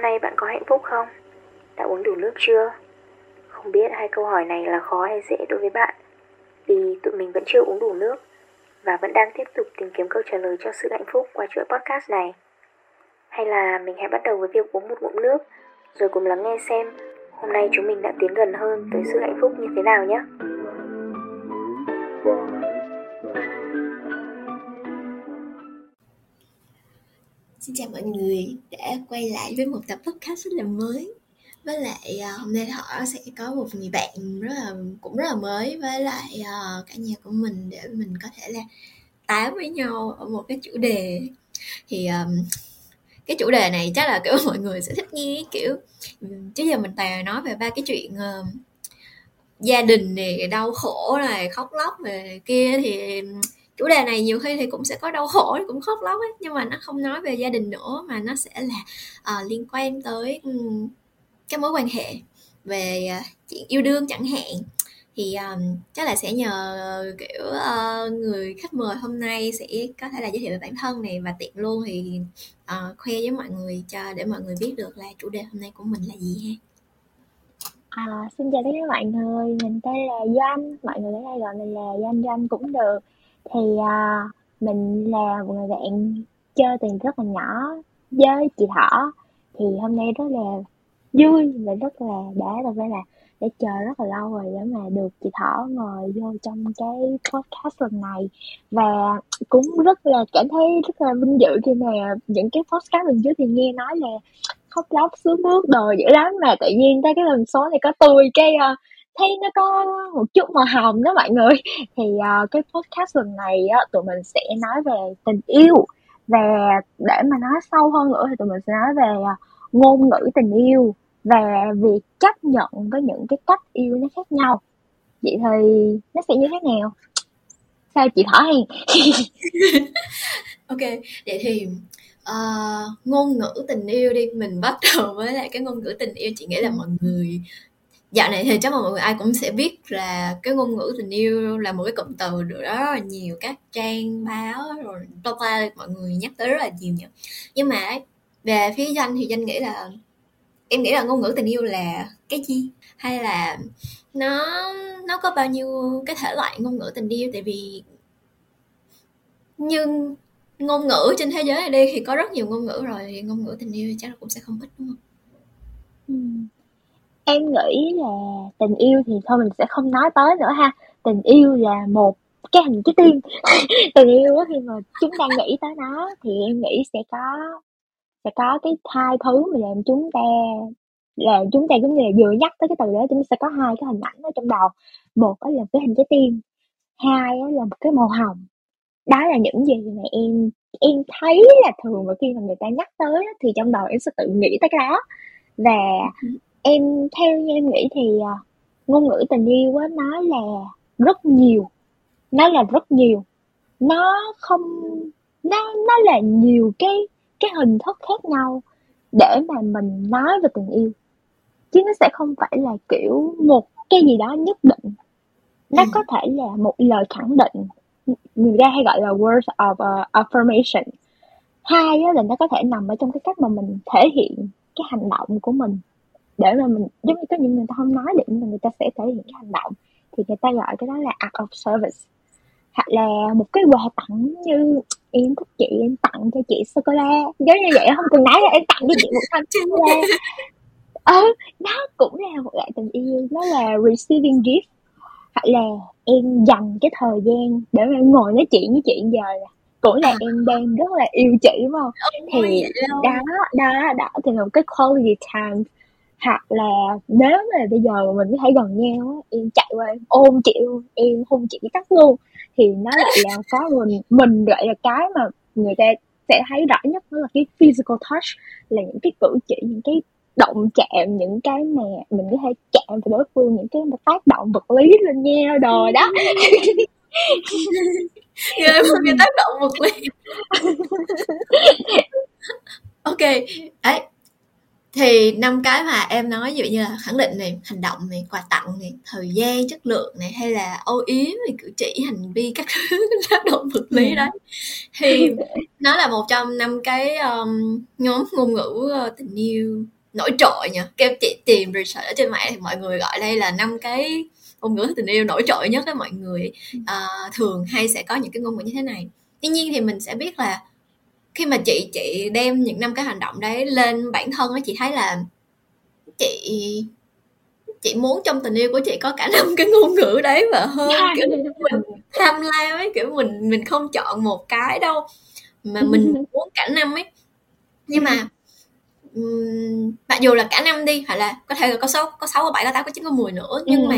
Hôm nay bạn có hạnh phúc không? Đã uống đủ nước chưa? Không biết hai câu hỏi này là khó hay dễ đối với bạn Vì tụi mình vẫn chưa uống đủ nước Và vẫn đang tiếp tục tìm kiếm câu trả lời cho sự hạnh phúc qua chuỗi podcast này Hay là mình hãy bắt đầu với việc uống một ngụm nước, Rồi cùng lắng nghe xem Hôm nay chúng mình đã tiến gần hơn tới sự hạnh phúc như thế nào nhé Xin chào mọi người đã quay lại với một tập podcast rất là mới. Với lại à, hôm nay họ sẽ có một người bạn rất là cũng rất là mới với lại à, cả nhà của mình để mình có thể là tám với nhau ở một cái chủ đề. Thì um, cái chủ đề này chắc là kiểu mọi người sẽ thích nghe kiểu chứ giờ mình toàn nói về ba cái chuyện uh, gia đình này đau khổ này khóc lóc về kia thì chủ đề này nhiều khi thì cũng sẽ có đau khổ cũng khóc lóc ấy nhưng mà nó không nói về gia đình nữa mà nó sẽ là uh, liên quan tới um, cái mối quan hệ về uh, chuyện yêu đương chẳng hạn thì um, chắc là sẽ nhờ kiểu uh, người khách mời hôm nay sẽ có thể là giới thiệu về bản thân này và tiện luôn thì uh, khoe với mọi người cho để mọi người biết được là chủ đề hôm nay của mình là gì ha À, xin chào tất cả mọi người mình tên là Doanh, mọi người ở đây gọi mình là Doanh Doanh cũng được. Thì uh, mình là một người bạn chơi từ rất là nhỏ với chị Thỏ. Thì hôm nay rất là vui và rất là đã được phải là để chờ rất là lâu rồi để mà được chị Thỏ ngồi vô trong cái podcast lần này và cũng rất là cảm thấy rất là vinh dự khi mà những cái podcast lần trước thì nghe nói là khóc lóc sướt mướt đồ dữ lắm mà tự nhiên tới cái lần số này có tôi cái uh, thấy nó có một chút màu hồng đó mọi người. Thì uh, cái podcast lần này uh, tụi mình sẽ nói về tình yêu. Và để mà nói sâu hơn nữa thì tụi mình sẽ nói về uh, ngôn ngữ tình yêu và việc chấp nhận với những cái cách yêu nó khác nhau. Vậy thì nó sẽ như thế nào? Sao chị thỏ hay ok vậy thì uh, ngôn ngữ tình yêu đi. Mình bắt đầu với lại cái ngôn ngữ tình yêu. Chị nghĩ là mọi người dạo này thì chắc là mọi người ai cũng sẽ biết là cái ngôn ngữ tình yêu là một cái cụm từ được rất là nhiều các trang báo rồi bla bla mọi người nhắc tới rất là nhiều nhỉ. Nhưng mà về phía danh thì danh nghĩ là, em nghĩ là ngôn ngữ tình yêu là cái gì? Hay là nó nó có bao nhiêu cái thể loại ngôn ngữ tình yêu? Tại vì nhưng ngôn ngữ trên thế giới này đi thì có rất nhiều ngôn ngữ rồi, thì ngôn ngữ tình yêu chắc là cũng sẽ không ít, đúng không? Ừ em nghĩ là tình yêu thì thôi mình sẽ không nói tới nữa ha. Tình yêu là một cái hình trái tiên tình yêu khi mà chúng ta nghĩ tới nó thì em nghĩ sẽ có sẽ có cái hai thứ mà làm chúng ta, là chúng ta giống như là vừa nhắc tới cái từ đó chúng ta sẽ có hai cái hình ảnh ở trong đầu. Một đó là cái hình trái tim, hai đó là một cái màu hồng. Đó là những gì mà em em thấy là thường mà khi mà người ta nhắc tới thì trong đầu em sẽ tự nghĩ tới cái đó. Và ừ em theo như em nghĩ thì uh, ngôn ngữ tình yêu á nó là rất nhiều nó là rất nhiều. Nó không nó nó là nhiều cái cái hình thức khác nhau để mà mình nói về tình yêu. Chứ nó sẽ không phải là kiểu một cái gì đó nhất định. Nó ừ. có thể là một lời khẳng định người ta hay gọi là words of uh, affirmation. Hai là nó có thể nằm ở trong cái cách mà mình thể hiện cái hành động của mình để mà mình giống như có những người ta không nói được nhưng mà người ta sẽ thể hiện cái hành động thì người ta gọi cái đó là act of service. Hoặc là một cái quà tặng như em thích chị em tặng cho chị sô cô la giống như vậy không cần nói là em tặng cho chị một thanh sô cô la ờ đó cũng là một loại tình yêu nó là receiving gift. Hoặc là em dành cái thời gian để mà em ngồi nói chuyện với chị giờ cũng là em đang rất là yêu chị đúng không? Thì đó đó đó thì là một cái quality time hoặc là nếu mà bây giờ mình có thể gần nhau em chạy qua em ôm chị luôn em hôn chị tắt luôn thì nó lại là có mình mình gọi là cái mà người ta sẽ thấy rõ nhất đó là cái physical touch là những cái cử chỉ những cái động chạm những cái mà mình có thể chạm vào đối phương những cái tác động vật lý lên nhau đồ đó. Ghê một cái tác động vật lý. Ok, ấy thì năm cái mà em nói ví dụ như là khẳng định này hành động này quà tặng này thời gian chất lượng này hay là âu yếm này cử chỉ hành vi các thứ tác động vật lý ừ. đấy. Thì nó là một trong năm cái um, nhóm ngôn ngữ uh, tình yêu nổi trội nha. Các chị tìm research ở trên mạng thì mọi người gọi đây là năm cái ngôn ngữ tình yêu nổi trội nhất á mọi người. Uh, thường hay sẽ có những cái ngôn ngữ như thế này. Tuy nhiên thì mình sẽ biết là khi mà chị chị đem những năm cái hành động đấy lên bản thân á chị thấy là chị chị muốn trong tình yêu của chị có cả năm cái ngôn ngữ đấy và hơn kiểu mình tham lam ấy kiểu mình mình không chọn một cái đâu mà mình muốn cả năm ấy. Nhưng mà mặc dù là cả năm đi hoặc là có thể là có sáu có sáu có bảy có tám có chín có mười nữa nhưng mà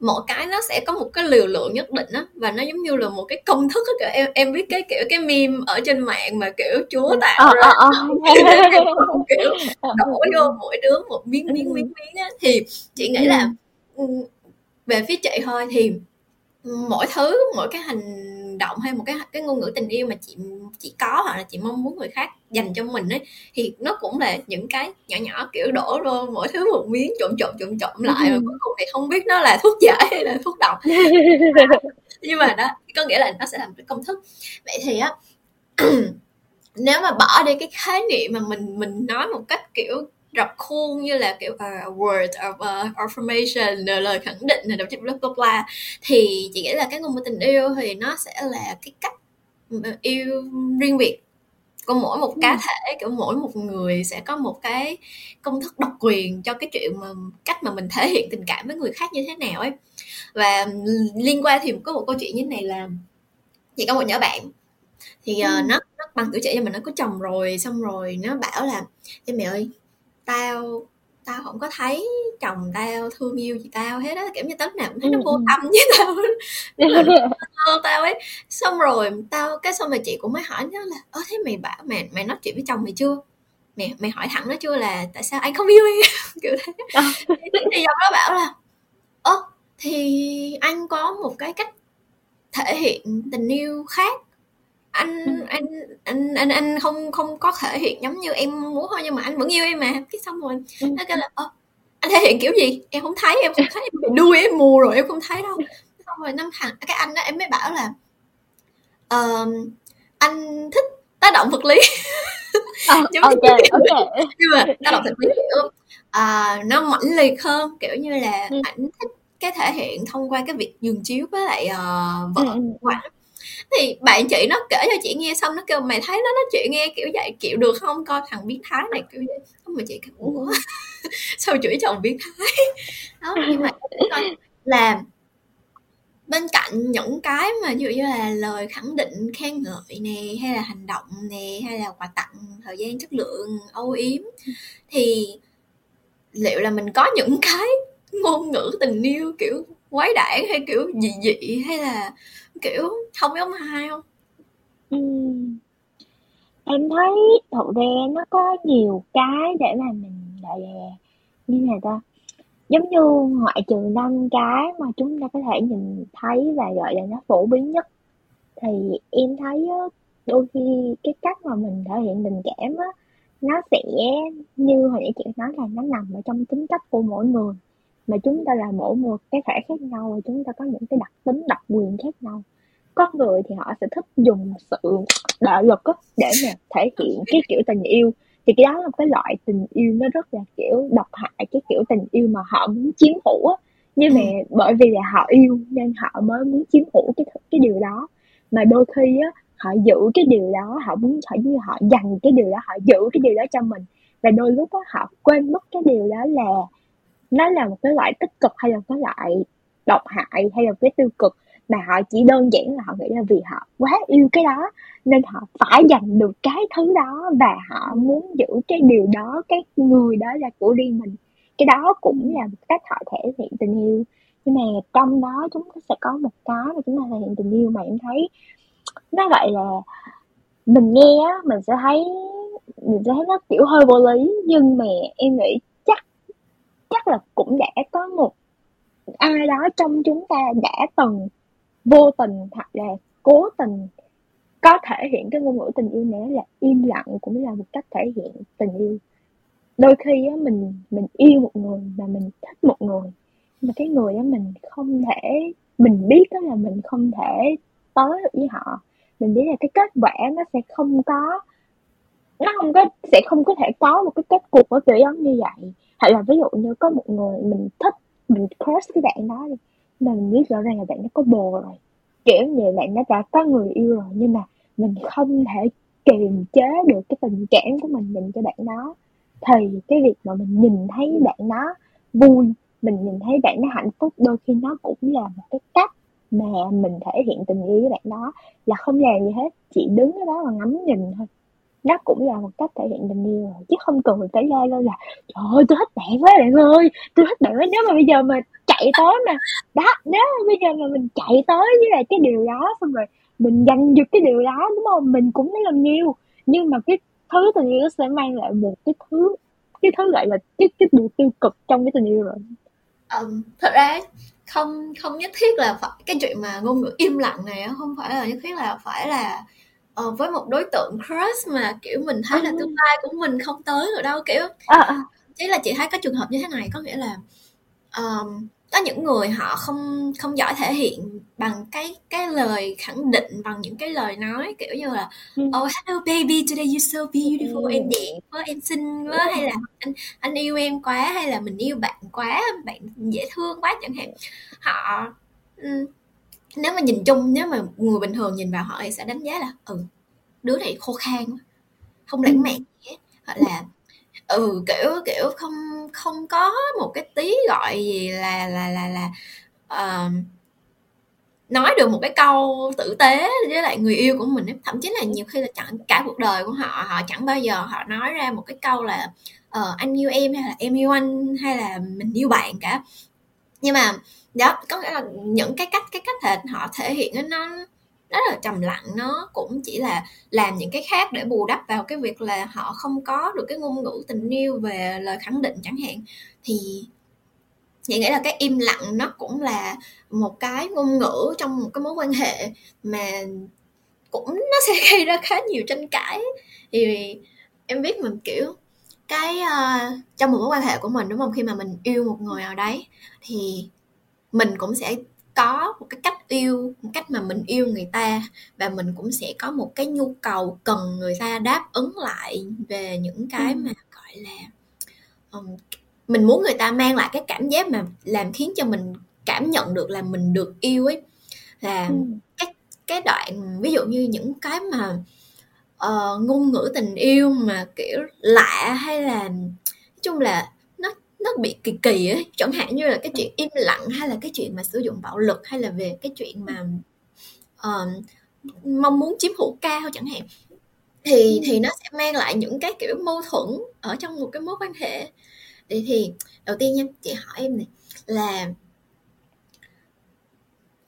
mỗi cái nó sẽ có một cái liều lượng nhất định á và nó giống như là một cái công thức á kiểu em em biết cái kiểu cái meme ở trên mạng mà kiểu chúa tạo ờ, ra ờ, ờ. kiểu đổ vô mỗi đứa một miếng miếng miếng miếng á. Thì chị nghĩ là về phía chị thôi thì mỗi thứ mỗi cái hành động hay một cái cái ngôn ngữ tình yêu mà chị chị có hoặc là chị mong muốn người khác dành cho mình ấy thì nó cũng là những cái nhỏ nhỏ kiểu đổ vô mỗi thứ một miếng trộn trộn trộn trộn lại và cuối cùng thì không biết nó là thuốc giải hay là thuốc độc. Nhưng mà đó có nghĩa là nó sẽ làm cái công thức. Vậy thì á nếu mà bỏ đi cái khái niệm mà mình mình nói một cách kiểu rập khuôn như là kiểu uh, word of uh, affirmation lời khẳng định này đồng bla bla bla. Thì chị nghĩ là cái ngôn ngữ tình yêu thì nó sẽ là cái cách yêu riêng biệt của mỗi một cá thể. Kiểu mỗi một người sẽ có một cái công thức độc quyền cho cái chuyện mà cách mà mình thể hiện tình cảm với người khác như thế nào ấy. Và liên quan thì có một câu chuyện như thế này là chị có một nhỏ bạn thì uh, ừ. nó nó bằng tuổi trẻ nhưng mà nó có chồng rồi xong rồi nó bảo là em mẹ ơi tao tao không có thấy chồng tao thương yêu gì tao hết á. Kiểu như tấm nào cũng thấy nó vô tâm với tao thương tao ấy xong rồi tao cái xong rồi chị cũng mới hỏi nó là ơ thế mày bảo mày mày nói chuyện với chồng mày chưa? Mày mày hỏi thẳng nó chưa là tại sao anh không yêu em? Kiểu thế. Ờ. thì dòng nó bảo là ơ thì anh có một cái cách thể hiện tình yêu khác anh anh anh anh anh không không có thể hiện giống như em muốn thôi nhưng mà anh vẫn yêu em mà cái xong rồi nó kêu là ơ anh thể hiện kiểu gì em không thấy em không thấy em bị đuôi em mù rồi em không thấy đâu xong rồi năm thằng cái anh đó em mới bảo là uh, anh thích tác động vật lý oh, giống okay, như okay. nhưng mà tác động vật lý kiểu uh, nó mãnh liệt hơn kiểu như là ừ. ảnh thích cái thể hiện thông qua cái việc giường chiếu với lại uh, vợ ừ. của ảnh thì bạn chị nó kể cho chị nghe xong nó kêu, mày thấy nó nói chuyện nghe kiểu vậy chịu được không? Coi thằng biến thái này kiểu vậy. Không mà chị kêu, ủa? Sao chửi chồng biến thái. Đó, nhưng mà làm bên cạnh những cái mà ví dụ như là lời khẳng định khen ngợi nè, hay là hành động nè, hay là quà tặng, thời gian, chất lượng, âu yếm, thì liệu là mình có những cái ngôn ngữ tình yêu kiểu quái đản hay kiểu dị dị hay là kiểu không giống ai không? Ừ. em thấy thật ra nó có nhiều cái để mà mình gọi là như này ta? Giống như ngoại trừ năm cái mà chúng ta có thể nhìn thấy và gọi là nó phổ biến nhất. Thì em thấy đôi khi cái cách mà mình thể hiện tình cảm á, nó sẽ, như hồi nãy chị nói là nó nằm ở trong tính cách của mỗi người mà chúng ta là mỗi một cái thể khác nhau và chúng ta có những cái đặc tính đặc quyền khác nhau. Có người thì họ sẽ thích dùng sự đạo lực á để mà thể hiện cái kiểu tình yêu. Thì cái đó là cái loại tình yêu nó rất là kiểu độc hại cái kiểu tình yêu mà họ muốn chiếm hữu á. Nhưng mà ừ. bởi vì là họ yêu nên họ mới muốn chiếm hữu cái cái điều đó. Mà đôi khi á họ giữ cái điều đó họ muốn họ như họ dành cái điều đó họ giữ cái điều đó cho mình. Và đôi lúc á họ quên mất cái điều đó là nó là một cái loại tích cực hay là cái loại độc hại hay là cái tiêu cực mà họ chỉ đơn giản là họ nghĩ là vì họ quá yêu cái đó, nên họ phải giành được cái thứ đó và họ muốn giữ cái điều đó, cái người đó là của riêng mình. Cái đó cũng là một cách họ thể hiện tình yêu. Nhưng mà trong đó chúng ta sẽ có một cái mà chúng ta thể hiện tình yêu mà em thấy nó gọi là mình nghe mình sẽ thấy, mình sẽ thấy nó kiểu hơi vô lý. Nhưng mà em nghĩ chắc là cũng đã có một ai đó trong chúng ta đã từng vô tình hoặc là cố tình có thể hiện cái ngôn ngữ tình yêu này là im lặng cũng là một cách thể hiện tình yêu. Đôi khi á, mình mình yêu một người mà mình thích một người, mà cái người đó mình không thể, mình biết đó là mình không thể tới được với họ. Mình biết là cái kết quả nó sẽ không có, nó không có, sẽ không có thể có một cái kết cục ở kiểu giống như vậy hoặc là ví dụ như có một người mình thích, mình crush cái bạn đó đi mà mình biết rõ ràng là bạn nó có bồ rồi. Kiểu như bạn nó đã có người yêu rồi, nhưng mà mình không thể kiềm chế được cái tình cảm của mình dành cho bạn đó. Thì cái việc mà mình nhìn thấy bạn nó vui, mình nhìn thấy bạn nó hạnh phúc, đôi khi nó cũng là một cái cách mà mình thể hiện tình yêu với bạn đó. Là không làm gì hết, chỉ đứng ở đó và ngắm nhìn thôi nó cũng là một cách thể hiện tình yêu rồi chứ không cần phải la lên là trời ơi tôi thích bạn quá bạn ơi tôi thích bạn quá. Nếu mà bây giờ mà chạy tới mà đó nếu mà bây giờ mà mình chạy tới với lại cái điều đó xong rồi mình giành được cái điều đó đúng không? Mình cũng thấy làm nhiều nhưng mà cái thứ tình yêu nó sẽ mang lại một cái thứ cái thứ gọi là cái cái điều tiêu cực trong cái tình yêu rồi. Um, thật ra không không nhất thiết là phải cái chuyện mà ngôn ngữ im lặng này không phải là nhất thiết là phải là uh, với một đối tượng crush mà kiểu mình thấy là tương lai của mình không tới ở đâu kiểu à, à. chỉ là chị thấy có trường hợp như thế này có nghĩa là um, có những người họ không không giỏi thể hiện bằng cái cái lời khẳng định bằng những cái lời nói kiểu như là ừ. oh hello baby today you so beautiful ừ. em đẹp quá em xinh quá hay là anh anh yêu em quá hay là mình yêu bạn quá bạn dễ thương quá chẳng hạn họ nếu mà nhìn chung nếu mà người bình thường nhìn vào họ thì sẽ đánh giá là ừ đứa này khô khan không lãng mạn gì hết. Hoặc là ừ kiểu kiểu không không có một cái tí gọi gì là là là là uh, nói được một cái câu tử tế với lại người yêu của mình thậm chí là nhiều khi là chẳng cả cuộc đời của họ họ chẳng bao giờ họ nói ra một cái câu là uh, anh yêu em hay là em yêu anh hay là mình yêu bạn cả. Nhưng mà đó có nghĩa là những cái cách cái cách thể họ thể hiện nó rất là trầm lặng nó cũng chỉ là làm những cái khác để bù đắp vào cái việc là họ không có được cái ngôn ngữ tình yêu về lời khẳng định chẳng hạn. Thì chị nghĩ là cái im lặng nó cũng là một cái ngôn ngữ trong một cái mối quan hệ mà cũng nó sẽ gây ra khá nhiều tranh cãi. Thì em biết mình kiểu cái uh, trong một mối quan hệ của mình đúng không? Khi mà mình yêu một người nào đấy thì mình cũng sẽ có một cái cách yêu một cách mà mình yêu người ta và mình cũng sẽ có một cái nhu cầu cần người ta đáp ứng lại về những cái mà gọi là um, mình muốn người ta mang lại cái cảm giác mà làm khiến cho mình cảm nhận được là mình được yêu ấy là ừ. cái cái đoạn ví dụ như những cái mà uh, ngôn ngữ tình yêu mà kiểu lạ hay là nói chung là nó bị kỳ kỳ ấy. Chẳng hạn như là cái chuyện im lặng hay là cái chuyện mà sử dụng bạo lực hay là về cái chuyện mà uh, mong muốn chiếm hữu cao chẳng hạn. Thì thì nó sẽ mang lại những cái kiểu mâu thuẫn ở trong một cái mối quan hệ. Thì thì đầu tiên nha chị hỏi em này là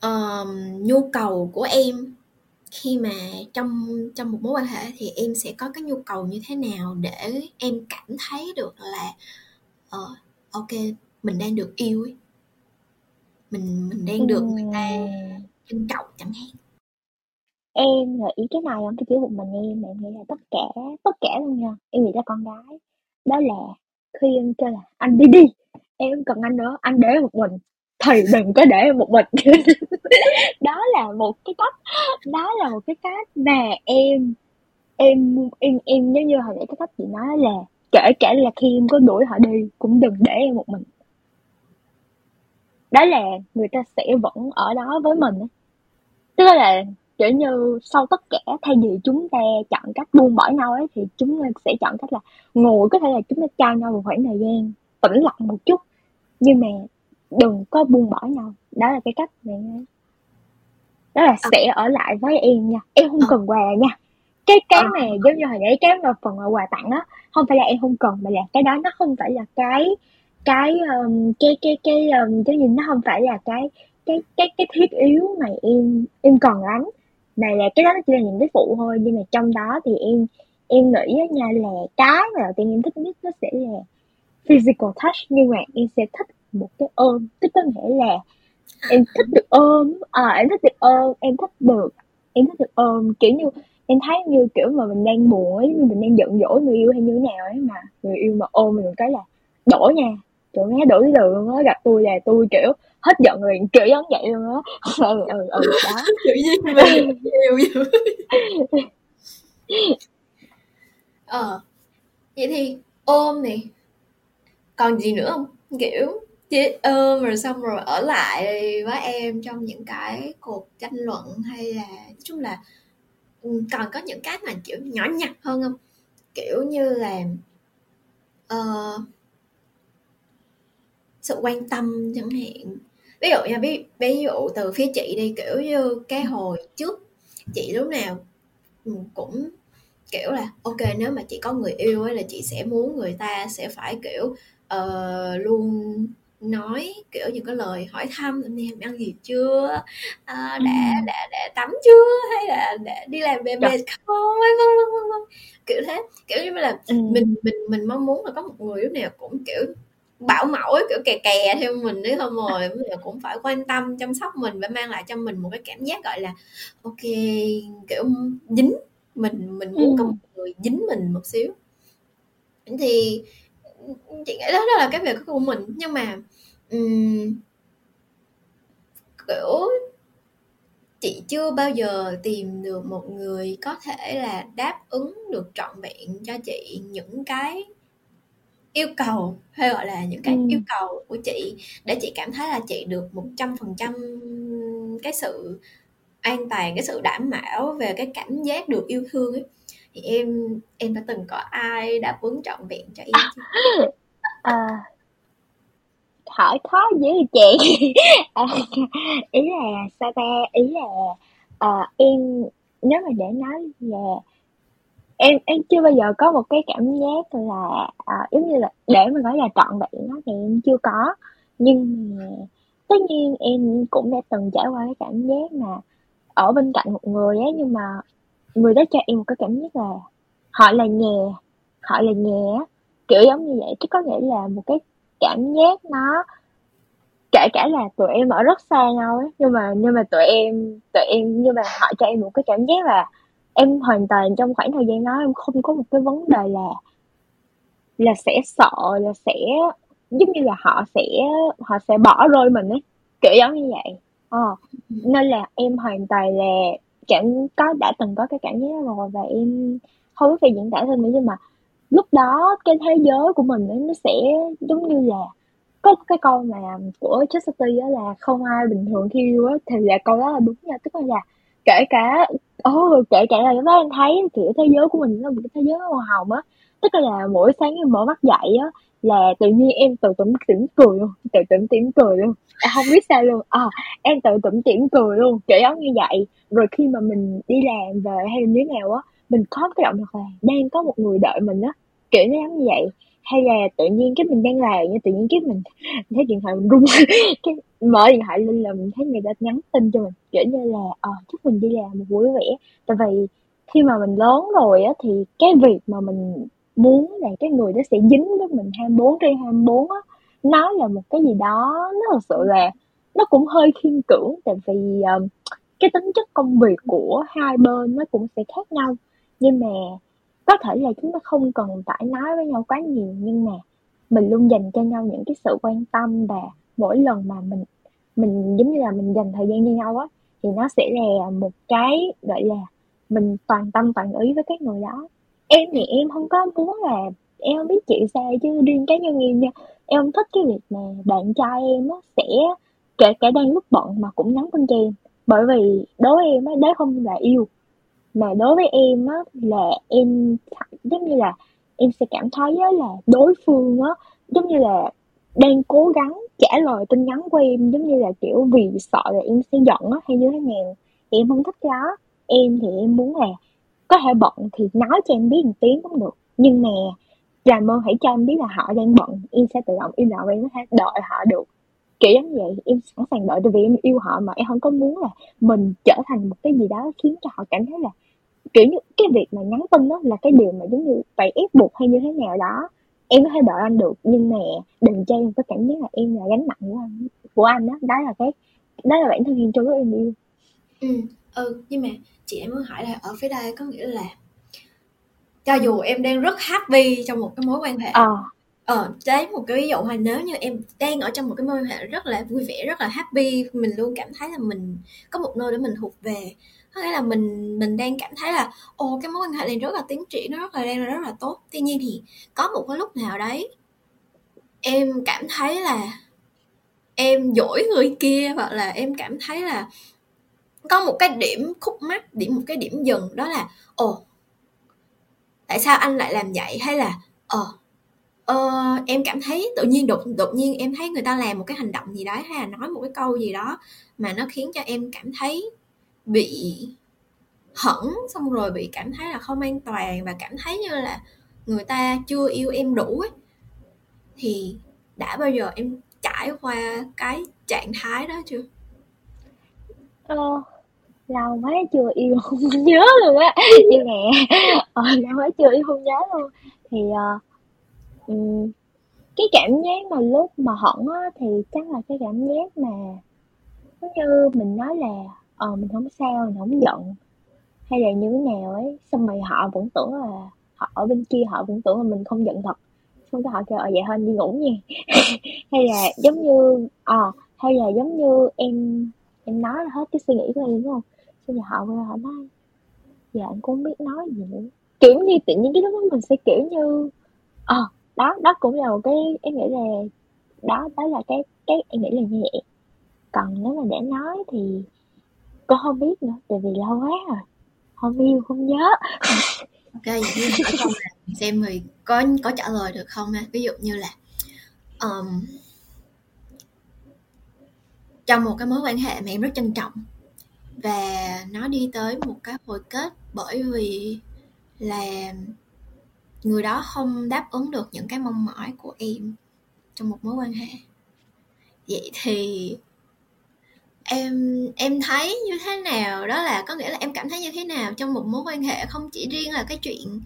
um, nhu cầu của em khi mà trong trong một mối quan hệ thì em sẽ có cái nhu cầu như thế nào để em cảm thấy được là uh, ok mình đang được yêu ấy. Mình mình đang được người ta trân trọng chẳng hạn. Em nghĩ cái này không? Chỉ một mình em em nghĩ là tất cả tất cả luôn nha. Em nghĩ là con gái. Đó là khi em kêu là anh đi đi em cần anh nữa anh để một mình. Thì đừng có để em một mình. Đó là một cái cách đó là một cái cách mà em em em em giống như hồi nãy cái cách chị nói là kể cả là khi em có đuổi họ đi cũng đừng để em một mình. Đó là người ta sẽ vẫn ở đó với mình tức là kiểu như sau tất cả thay vì chúng ta chọn cách buông bỏ nhau ấy thì chúng ta sẽ chọn cách là ngồi có thể là chúng ta cho nhau một khoảng thời gian tĩnh lặng một chút. Nhưng mà đừng có buông bỏ nhau. Đó là cái cách này. Đó là sẽ ở lại với em nha. Em không cần quà nha cái cái này giống như hồi nãy cái mà phần quà tặng á không phải là em không cần mà là cái đó nó không phải là cái cái um, cái cái cái um, cái gì nó không phải là cái cái cái cái thiết yếu mà em em cần lắm. Mà là cái đó nó chỉ là những cái phụ thôi nhưng mà trong đó thì em em nghĩ nha là cái mà đầu tiên em thích nhất nó sẽ là physical touch nhưng mà em sẽ thích một cái ôm tức có nghĩa là em thích được ôm à, em thích được ôm em thích được em thích được ôm kiểu như em thấy như kiểu mà mình đang buồn ấy mình đang giận dỗi người yêu hay như thế nào ấy mà người yêu mà ôm mình một cái là đổ nha trời má đổ cái từ luôn á gặp tôi là tôi kiểu hết giận liền kiểu giống vậy luôn á. Ừ ừ ừ đó. Kiểu như mình yêu vậy ờ vậy thì ôm này còn gì nữa không? Kiểu chị ôm rồi xong rồi ở lại với em trong những cái cuộc tranh luận hay là nói chung là Ừ, còn có những cái mà kiểu nhỏ nhặt hơn không? Kiểu như là uh, sự quan tâm chẳng hạn. Ví dụ nha ví, ví dụ từ phía chị đi kiểu như cái hồi trước chị lúc nào ừ, cũng kiểu là ok nếu mà chị có người yêu ấy là chị sẽ muốn người ta sẽ phải kiểu uh, luôn nói kiểu những cái lời hỏi thăm em đi ăn gì chưa? À, đã đã đã tắm chưa? Hay là đã đi làm về mệt không? Vân vân vân vân kiểu thế. Kiểu như là ừ. mình mình mình mong muốn là có một người lúc nào cũng kiểu bảo mẫu ấy, kiểu kè kè theo mình đấy không rồi cũng phải quan tâm chăm sóc mình và mang lại cho mình một cái cảm giác gọi là ok kiểu dính mình mình muốn ừ. có một người dính mình một xíu. Thì chị nghĩ đó, là cái việc của mình nhưng mà um, kiểu chị chưa bao giờ tìm được một người có thể là đáp ứng được trọn vẹn cho chị những cái yêu cầu hay gọi là những cái ừ. yêu cầu của chị để chị cảm thấy là chị được một trăm phần trăm cái sự an toàn cái sự đảm bảo về cái cảm giác được yêu thương ấy thì em em đã từng có ai đáp ứng trọn vẹn cho em chưa? à, hỏi khó dữ chị. À, ý là sao ta? Ý là à, em nếu mà để nói là em em chưa bao giờ có một cái cảm giác là à, giống như là để mà nói là trọn vẹn đó thì em chưa có. Nhưng mà tất nhiên em cũng đã từng trải qua cái cảm giác mà ở bên cạnh một người ấy nhưng mà người đó cho em một cái cảm giác là họ là nhà họ là nhà kiểu giống như vậy, chứ có nghĩa là một cái cảm giác nó kể cả là tụi em ở rất xa nhau ấy, nhưng mà nhưng mà tụi em tụi em, nhưng mà họ cho em một cái cảm giác là em hoàn toàn trong khoảng thời gian đó em không có một cái vấn đề là là sẽ sợ, là sẽ, giống như là họ sẽ họ sẽ bỏ rơi mình ấy. Kiểu giống như vậy. Ờ nên là em hoàn toàn là cảm có đã từng có cái cảm giác rồi và em không biết phải diễn tả thêm nữa nhưng mà lúc đó cái thế giới của mình ấy, nó sẽ giống như là có cái câu mà của Chesterton đó là không ai bình thường khi yêu á thì là câu đó là đúng nha. Tức là kể cả oh, kể cả là lúc đó em thấy kiểu thế giới của mình nó một cái thế giới màu hồng á. Tức là mỗi sáng em mở mắt dậy á là tự nhiên em tự tủm tỉm cười luôn tự tủm tỉm cười luôn. Em không biết sao luôn. À, em tự tủm tỉm cười luôn kiểu giống như vậy. Rồi khi mà mình đi làm về hay là như thế nào á mình có cái động lực là đang có một người đợi mình á kiểu nó giống như vậy. Hay là tự nhiên cái mình đang làm như tự nhiên cái mình thấy điện thoại mình rung cái mở điện thoại lên là mình thấy người ta nhắn tin cho mình kiểu như là ờ à, chúc mình đi làm một buổi vẻ. Tại vì khi mà mình lớn rồi á thì cái việc mà mình muốn là cái người đó sẽ dính với mình 24 trên 24 á nó là một cái gì đó nó thật sự là nó cũng hơi khiên cưỡng tại vì um, cái tính chất công việc của hai bên nó cũng sẽ khác nhau. Nhưng mà có thể là chúng ta không cần phải nói với nhau quá nhiều nhưng mà mình luôn dành cho nhau những cái sự quan tâm và mỗi lần mà mình mình giống như là mình dành thời gian cho nhau á thì nó sẽ là một cái gọi là mình toàn tâm toàn ý với cái người đó em thì em không có muốn là em không biết chịu sao chứ riêng cá nhân em nha. Em không thích cái việc mà bạn trai em á sẽ kể cả đang lúc bận mà cũng nhắn tin cho em. Bởi vì đối với em á đấy không là yêu. Mà đối với em á là em giống như là em sẽ cảm thấy á là đối phương á, giống như là đang cố gắng trả lời tin nhắn của em, giống như là, kiểu, vì sợ là em sẽ giận á hay như thế nào. Thì em không thích cái đó. Em thì em muốn là có thể bận thì nói cho em biết một tiếng cũng được. Nhưng mà làm ơn hãy cho em biết là họ đang bận. Em sẽ tự động im lặng và em có thể đợi họ được. Kiểu giống vậy, em sẵn sàng đợi, tại vì em yêu họ mà em không có muốn là mình trở thành một cái gì đó khiến cho họ cảm thấy là, kiểu như, cái việc mà nhắn tin đó là cái điều mà giống như phải ép buộc hay như thế nào đó. Em có thể đợi anh được, nhưng mà đừng cho em có cảm giác là em là gánh nặng của anh của anh đó. Đó là cái, đó là bản thân em cho em yêu. Ừ ừ nhưng mà chị em muốn hỏi là ở phía đây có nghĩa là cho dù em đang rất happy trong một cái mối quan hệ ờ. ờ đấy một cái ví dụ là nếu như em đang ở trong một cái mối quan hệ rất là vui vẻ rất là happy mình luôn cảm thấy là mình có một nơi để mình thuộc về. Có nghĩa là mình mình đang cảm thấy là ồ cái mối quan hệ này rất là tiến triển nó rất là đang rất là tốt. Tuy nhiên thì có một cái lúc nào đấy em cảm thấy là em dỗi người kia hoặc là em cảm thấy là có một cái điểm khúc mắc điểm một cái điểm dừng đó là ồ tại sao anh lại làm vậy? Hay là ờ ờ, em cảm thấy tự nhiên đột đột nhiên em thấy người ta làm một cái hành động gì đó hay là nói một cái câu gì đó mà nó khiến cho em cảm thấy bị hẫng xong rồi bị cảm thấy là không an toàn và cảm thấy như là người ta chưa yêu em đủ ấy. Thì đã bao giờ em trải qua cái trạng thái đó chưa? Ờ lâu quá chưa yêu không nhớ luôn á. Như nè. Ờ lâu quá chưa yêu không nhớ luôn. Thì uh, um, cái cảm giác mà lúc mà hận á thì chắc là cái cảm giác mà giống như mình nói là ờ mình không sao mình không giận hay là như thế nào ấy. Xong rồi họ vẫn tưởng là họ ở bên kia họ vẫn tưởng là mình không giận thật. Xong cái họ kêu ờ vậy thôi đi ngủ nha. Hay là giống như ờ à, hay là giống như em em nói hết cái suy nghĩ của em đúng không? Xong rồi họ quay họ nói dạ anh cũng không biết nói gì nữa. Kiểu như tự nhiên cái lúc đó mình sẽ kiểu như ờ à, đó đó cũng là một cái em nghĩ là đó đó là cái cái em nghĩ là như vậy còn nếu mà để nói thì con không biết nữa tại vì lâu quá rồi không yêu không nhớ. Ok vậy thì hỏi câu là xem người có có trả lời được không ha? Ví dụ như là um, trong một cái mối quan hệ mà em rất trân trọng và nó đi tới một cái hồi kết bởi vì là người đó không đáp ứng được những cái mong mỏi của em trong một mối quan hệ. Vậy thì em em thấy như thế nào? Đó là có nghĩa là em cảm thấy như thế nào trong một mối quan hệ không chỉ riêng là cái chuyện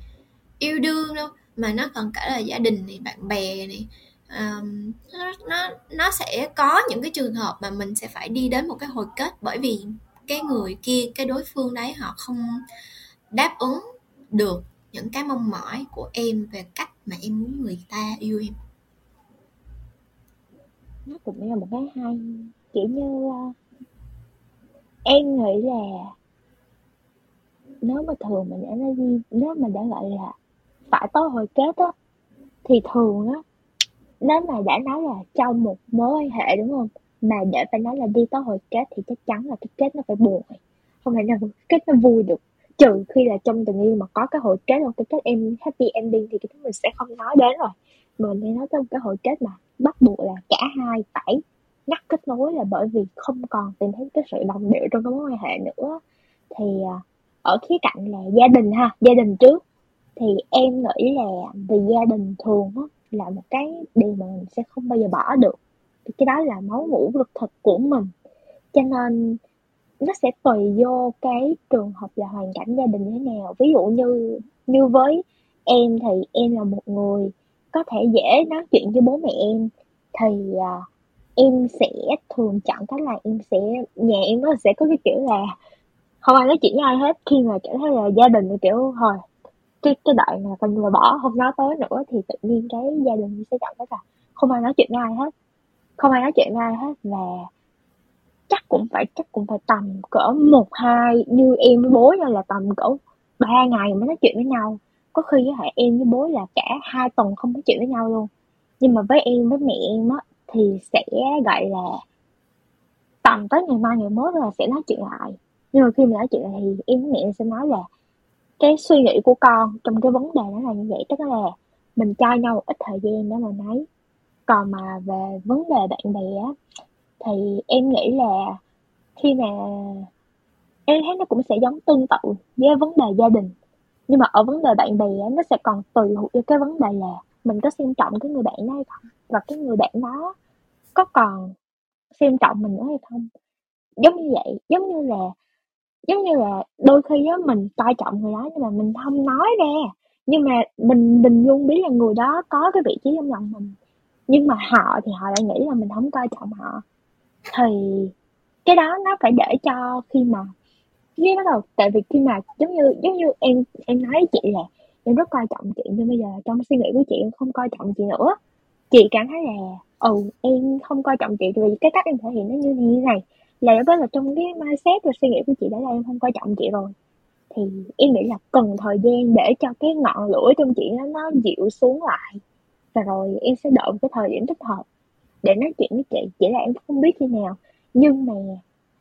yêu đương đâu mà nó còn cả là gia đình này bạn bè này. Um, nó, nó nó sẽ có những cái trường hợp mà mình sẽ phải đi đến một cái hồi kết bởi vì cái người kia, cái đối phương đấy họ không đáp ứng được những cái mong mỏi của em về cách mà em muốn người ta yêu em. Nó cũng là một cái hay. Kiểu như ờ, em nghĩ là nếu mà thường mình đã nói nếu mà đã gọi là phải có hồi kết á, thì thường á, nếu mà đã nói là trong một mối quan hệ, đúng không? Mà để phải nói là đi tới hồi kết thì chắc chắn là cái kết nó phải buồn. Không thể nào kết nó vui được. Trừ khi là trong tình yêu mà có cái hồi kết hoặc cái kết em happy ending thì cái thứ mình sẽ không nói đến rồi. Mình nên nói tới một cái hồi kết mà bắt buộc là cả hai phải ngắt kết nối là bởi vì không còn tìm thấy cái sự đồng điệu trong cái mối quan hệ nữa thì à, ở khía cạnh là gia đình ha gia đình trước. Thì em nghĩ là vì gia đình thường á, là một cái điều mà mình sẽ không bao giờ bỏ được thì cái đó là máu mủ ruột thịt của mình. Cho nên nó sẽ tùy vô cái trường hợp là hoàn cảnh gia đình như thế nào. Ví dụ như như với em thì em là một người có thể dễ nói chuyện với bố mẹ em thì uh, em sẽ thường chọn cách là em sẽ nhà em nó sẽ có cái kiểu là không ai nói chuyện với ai hết. Khi mà cảm thấy là gia đình kiểu hồi cái cái đoạn là coi như là bỏ không nói tới nữa. Thì tự nhiên cái gia đình sẽ chọn cách là không ai nói chuyện với ai hết không ai nói chuyện với ai hết và chắc cũng phải, chắc cũng phải tầm cỡ một, hai, như em với bố nha là tầm cỡ ba ngày mới nói chuyện với nhau. Có khi với hại em với bố là cả hai tuần không nói chuyện với nhau luôn. Nhưng mà với em, với mẹ em á, thì sẽ gọi là tầm tới ngày mai, ngày mốt là sẽ nói chuyện lại. Nhưng mà khi mà nói chuyện lại thì em với mẹ em sẽ nói là cái suy nghĩ của con trong cái vấn đề đó là như vậy. Tức là mình cho nhau một ít thời gian để mà nói còn mà về vấn đề bạn bè á, thì em nghĩ là khi mà em thấy nó cũng sẽ giống tương tự với vấn đề gia đình. Nhưng mà ở vấn đề bạn bè nó sẽ còn tùy thuộc vào cái vấn đề là mình có xem trọng cái người bạn đó hay không? Và cái người bạn đó có còn xem trọng mình nữa hay không? Giống như vậy, giống như là, giống như là đôi khi á, mình coi trọng người đó nhưng mà mình không nói ra. Nhưng mà mình mình luôn biết là người đó có cái vị trí trong lòng mình nhưng mà họ thì họ lại nghĩ là mình không coi trọng họ. Thì cái đó nó phải để cho khi mà cái bắt đầu, tại vì khi mà giống như giống như em em nói với chị là em rất coi trọng chị, nhưng bây giờ trong suy nghĩ của chị em không coi trọng chị nữa. Chị cảm thấy là ừ em không coi trọng chị, vì cái cách em thể hiện nó như thế này là với là trong cái mindset và suy nghĩ của chị đã là em không coi trọng chị rồi. Thì em nghĩ là cần thời gian để cho cái ngọn lửa trong chị nó nó dịu xuống lại và rồi em sẽ đợi một cái thời điểm thích hợp để nói chuyện với chị. Chỉ là em không biết khi nào. Nhưng mà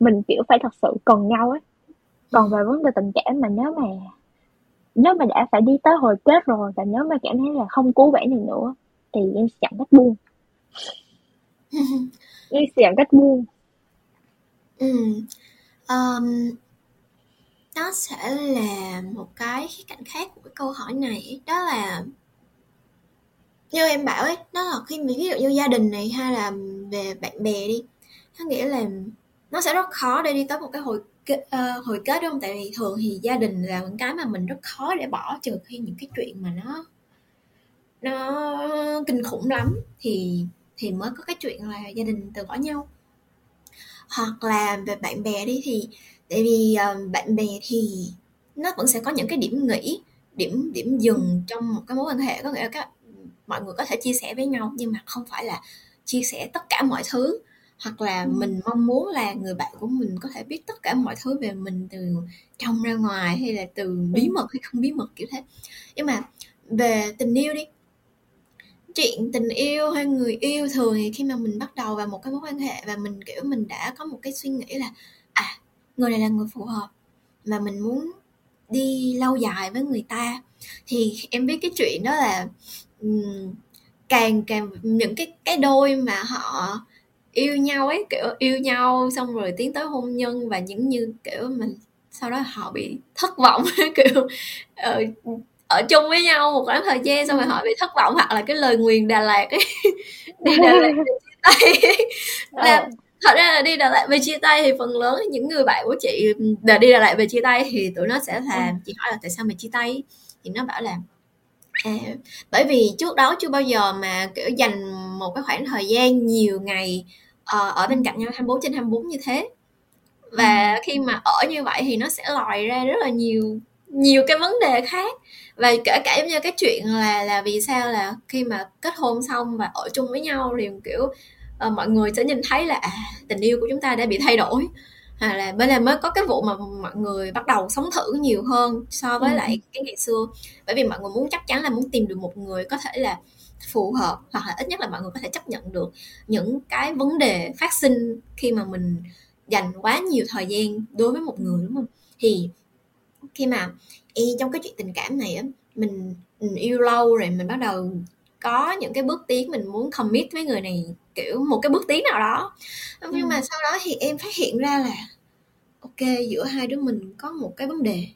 mình kiểu phải thật sự cần nhau ấy còn về vấn đề tình cảm mà nếu mà nếu mà đã phải đi tới hồi kết rồi và nếu mà cảm thấy là không cứu vãn được nữa thì em sẽ chọn cách buông. Em sẽ chọn cách buông. Ừ. Um, nó sẽ là một cái khía cạnh khác của cái câu hỏi này. Đó là như em bảo ấy nó là khi mình ví dụ như gia đình này hay là về bạn bè đi có nghĩa là nó sẽ rất khó để đi tới một cái hồi kết, uh, hồi kết đúng không? Tại vì thường thì gia đình là những cái mà mình rất khó để bỏ trừ khi những cái chuyện mà nó nó kinh khủng lắm. Thì thì mới có cái chuyện là gia đình từ bỏ nhau. Hoặc là về bạn bè đi thì tại vì uh, bạn bè thì nó vẫn sẽ có những cái điểm nghỉ điểm điểm dừng trong một cái mối quan hệ. Có nghĩa là các mọi người có thể chia sẻ với nhau nhưng mà không phải là chia sẻ tất cả mọi thứ hoặc là ừ. mình mong muốn là người bạn của mình có thể biết tất cả mọi thứ về mình từ trong ra ngoài hay là từ bí ừ. mật hay không bí mật kiểu thế nhưng mà về tình yêu đi chuyện tình yêu hay người yêu thường thì khi mà mình bắt đầu vào một cái mối quan hệ và mình kiểu mình đã có một cái suy nghĩ là à người này là người phù hợp và mình muốn đi lâu dài với người ta thì em biết cái chuyện đó là càng càng những cái cái đôi mà họ yêu nhau ấy kiểu yêu nhau xong rồi tiến tới hôn nhân và những như kiểu mình sau đó họ bị thất vọng kiểu ở, ở chung với nhau một khoảng thời gian xong rồi họ bị thất vọng hoặc là cái lời nguyền Đà Lạt ấy đi Đà Lạt chia tay là ờ. thật ra là đi Đà Lạt về chia tay thì phần lớn những người bạn của chị đã đi Đà Lạt về chia tay thì tụi nó sẽ là chị hỏi là tại sao mày chia tay? Thì nó bảo là À, bởi vì trước đó chưa bao giờ mà kiểu dành một cái khoảng thời gian nhiều ngày uh, ở bên cạnh nhau 24 trên 24 như thế. Và ừ. khi mà ở như vậy thì nó sẽ lòi ra rất là nhiều nhiều cái vấn đề khác. Và kể cả giống như cái chuyện là là vì sao là khi mà kết hôn xong và ở chung với nhau thì kiểu uh, mọi người sẽ nhìn thấy là à, tình yêu của chúng ta đã bị thay đổi à, là bên là mới có cái vụ mà mọi người bắt đầu sống thử nhiều hơn so với ừ. lại cái ngày xưa bởi vì mọi người muốn chắc chắn là muốn tìm được một người có thể là phù hợp hoặc là ít nhất là mọi người có thể chấp nhận được những cái vấn đề phát sinh khi mà mình dành quá nhiều thời gian đối với một người đúng không thì khi mà y trong cái chuyện tình cảm này á mình, mình yêu lâu rồi mình bắt đầu có những cái bước tiến mình muốn commit với người này kiểu một cái bước tiến nào đó. Nhưng ừ. mà sau đó thì em phát hiện ra là ok giữa hai đứa mình có một cái vấn đề.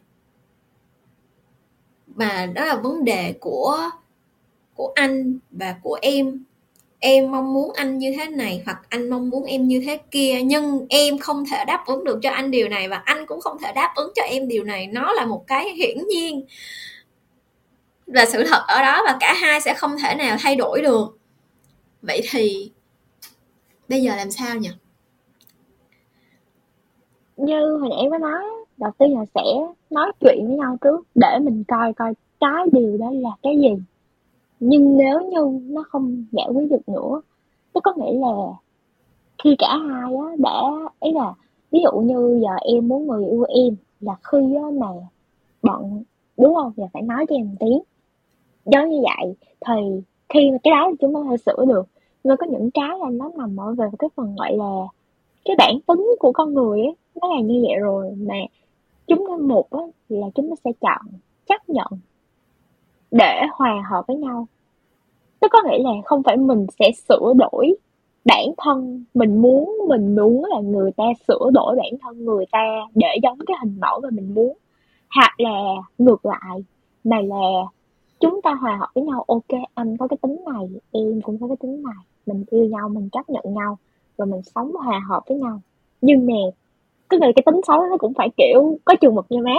Mà đó là vấn đề của của anh và của em. Em mong muốn anh như thế này hoặc anh mong muốn em như thế kia nhưng em không thể đáp ứng được cho anh điều này và anh cũng không thể đáp ứng cho em điều này. Nó là một cái hiển nhiên và sự thật ở đó và cả hai sẽ không thể nào thay đổi được. Vậy thì bây giờ làm sao nhỉ? Như hồi nãy em có nói, đầu tiên là sẽ nói chuyện với nhau trước để mình coi coi cái điều đó là cái gì. Nhưng nếu như nó không giải quyết được nữa tôi có nghĩa là khi cả hai á đã, ý là ví dụ như giờ em muốn người yêu em là khi á mà bọn đúng không? Là phải nói cho em tiếng giống như vậy, thì khi mà cái đó thì chúng ta phải sửa được nhưng có những cái là nó nằm ở về cái phần, gọi là, cái bản tính của con người ấy, nó là như vậy rồi mà chúng ta một á, là chúng ta sẽ chọn, chấp nhận để hòa hợp với nhau. Tức có nghĩa là không phải mình sẽ sửa đổi bản thân, mình muốn mình muốn là người ta sửa đổi bản thân, người ta để giống cái hình mẫu mà mình muốn, hoặc là ngược lại, mà là chúng ta hòa hợp với nhau. Ok, anh có cái tính này, em cũng có cái tính này mình yêu nhau mình chấp nhận nhau và mình sống hòa hợp với nhau nhưng mà cái người cái tính xấu nó cũng phải kiểu có chừng mực nha má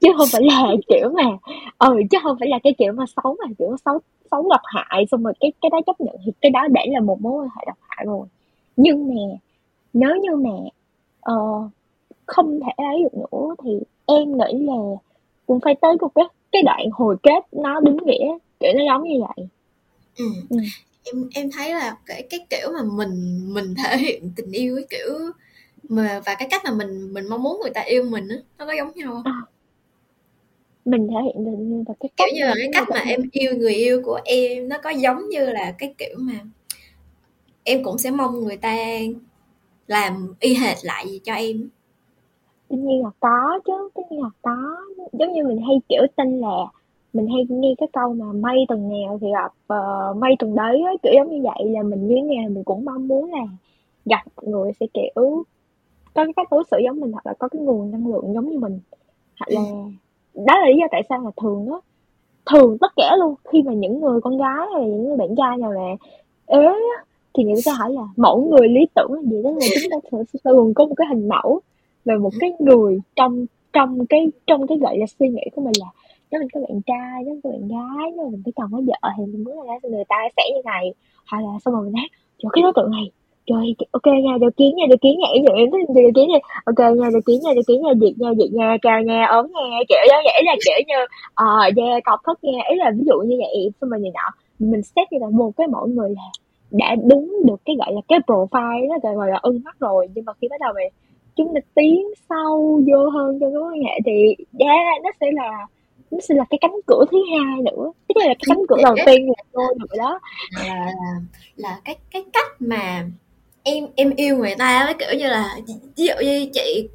chứ không phải là kiểu mà ừ chứ không phải là cái kiểu mà xấu mà kiểu xấu xấu độc hại xong rồi cái cái đó chấp nhận thì cái đó để là một mối quan hệ độc hại rồi nhưng mà nếu như mà uh, không thể ấy được nữa thì em nghĩ là cũng phải tới một cái cái đoạn hồi kết nó đúng nghĩa kiểu nó giống như vậy ừ. ừ. Em em thấy là cái cái kiểu mà mình mình thể hiện tình yêu cái kiểu mà và cái cách mà mình mình mong muốn người ta yêu mình á nó có giống nhau không? À, mình thể hiện tình yêu và cái cách kiểu như là cái cách mà em yêu người yêu của em nó có giống như là cái kiểu mà em cũng sẽ mong người ta làm y hệt lại gì cho em. Tất nhiên là có chứ tất nhiên là có. Giống như mình hay kiểu tin là mình hay nghe cái câu mà may tuần nào thì gặp uh, may tuần đấy ấy, kiểu giống như vậy là mình như nhà mình cũng mong muốn là gặp người sẽ kiểu có cái cách đối xử giống mình hoặc là có cái nguồn năng lượng giống như mình. Hoặc là đó là lý do tại sao mà thường á thường tất cả luôn khi mà những người con gái hay là những người bạn trai nào là ế thì người ta hỏi là mẫu người lý tưởng là gì? Đó là chúng ta thường thường có một cái hình mẫu về một cái người trong trong cái trong cái gọi là suy nghĩ của mình là nếu mình có bạn trai nếu mình có bạn gái nếu mình có chồng có vợ thì mình muốn là người ta sẽ như này. Hoặc là xong rồi mình nói trời cái đối tượng này trời ok nha điều kiến nha điều kiến nha. Vậy em thích điều kiến nha ok nha điều kiến nha điều kiến nha diệt nha diệt nha cao nha ốm nha. Kiểu đó vậy là kiểu như ờ uh, yeah, cọc thất nha. Ý là ví dụ như vậy xong rồi gì nọ mình xét như là một cái mỗi người là đã đúng được cái gọi là cái profile đó gọi là ưng mắt rồi. Nhưng mà khi bắt đầu mình chúng ta tiến sâu vô hơn trong cái mối quan hệ thì yeah, nó sẽ là nó sẽ là cái cánh cửa thứ hai nữa. Tức là cái cánh cửa đầu tiên là tôi rồi đó. Là là cái cái cách mà em em yêu người ta với kiểu như là ví dụ như chị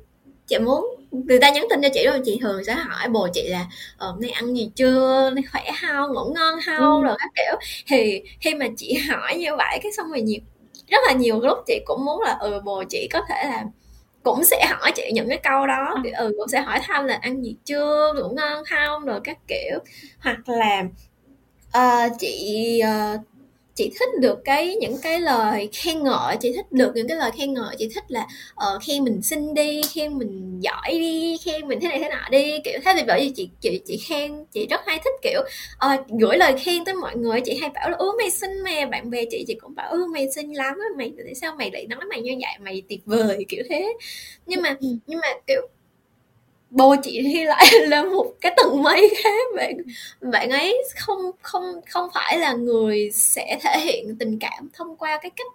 chị muốn người ta nhắn tin cho chị rồi chị thường sẽ hỏi bồ chị là ờ nay ăn gì chưa? Nay khỏe không? Ngủ ngon không? Ừ. rồi các kiểu. Thì khi mà chị hỏi như vậy cái xong rồi nhiều rất là nhiều lúc chị cũng muốn là ừ bồ chị có thể là cũng sẽ hỏi chị những cái câu đó. Ừ, ừ cũng sẽ hỏi thăm là ăn gì chưa ngủ ngon không rồi các kiểu. Hoặc là uh, chị uh, chị thích được cái những cái lời khen ngợi chị thích được những cái lời khen ngợi chị thích là uh, khen mình xinh đi khen mình giỏi đi khen mình thế này thế nọ đi kiểu thế. Thì bởi vì chị chị chị khen chị rất hay thích kiểu uh, gửi lời khen tới mọi người. Chị hay bảo là ú mày xinh mà bạn bè chị. Chị cũng bảo ư mày xinh lắm mày tại sao mày lại nói mày như vậy? Mày tuyệt vời. Kiểu thế. Nhưng mà ừ. nhưng mà kiểu bồ chị thì lại là một cái tầng mây khác bạn bạn ấy không không không phải là người sẽ thể hiện tình cảm thông qua cái cách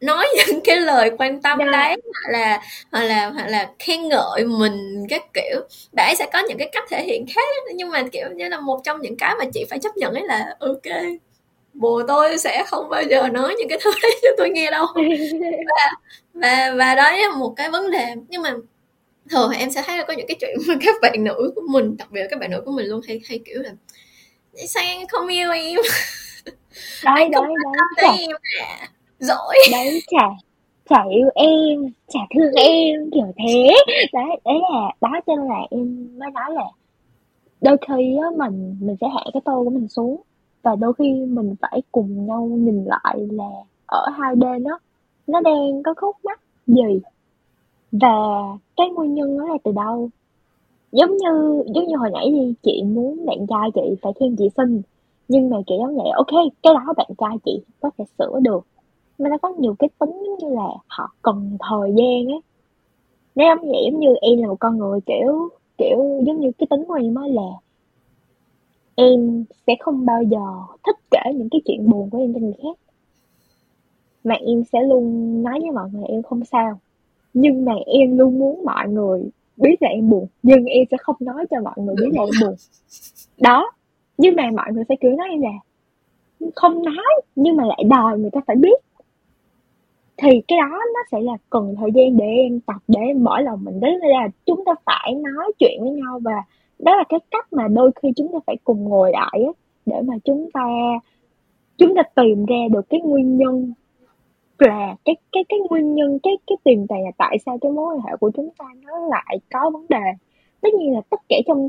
nói những cái lời quan tâm yeah. Dạ. đấy hoặc là hoặc là hoặc là khen ngợi mình các kiểu bạn ấy sẽ có những cái cách thể hiện khác nhưng mà kiểu như là một trong những cái mà chị phải chấp nhận ấy là ok bồ tôi sẽ không bao giờ nói những cái thứ đấy cho tôi nghe đâu và và và đó là một cái vấn đề nhưng mà thường em sẽ thấy là có những cái chuyện mà các bạn nữ của mình đặc biệt là các bạn nữ của mình luôn hay hay kiểu là sao anh không yêu em? Đấy đấy đấy chả, em à dỗi đấy chả chả yêu em chả thương em kiểu thế. Đấy đấy là đó cho nên là em mới nói là đôi khi á mình mình sẽ hạ cái tô của mình xuống và đôi khi mình phải cùng nhau nhìn lại là ở hai bên đó nó đang có khúc mắc gì và cái nguyên nhân nó là từ đâu? Giống như giống như hồi nãy đi, chị muốn bạn trai chị phải khen chị xinh, nhưng mà chị giống vậy, ok cái đó bạn trai chị có thể sửa được, mà nó có nhiều cái tính giống như là họ cần thời gian á. Nếu giống vậy giống như em là một con người, kiểu kiểu, giống như cái tính của em á là em sẽ không bao giờ thích kể những cái chuyện buồn của em cho người khác. Mà em sẽ luôn nói với mọi người em không sao nhưng mà em luôn muốn mọi người biết là em buồn, nhưng em sẽ không nói cho mọi người biết là em buồn. Đó, nhưng mà mọi người sẽ kiểu nói em là không nói, nhưng mà lại đòi người ta phải biết. Thì cái đó nó sẽ là cần thời gian để em tập, để em mở lòng mình. Đấy là chúng ta phải nói chuyện với nhau và đó là cái cách mà đôi khi chúng ta phải cùng ngồi lại á, để mà chúng ta chúng ta tìm ra được cái nguyên nhân là cái cái cái nguyên nhân, cái cái tiền tài là tại sao cái mối quan hệ của chúng ta nó lại có vấn đề? Tất nhiên là tất cả trong,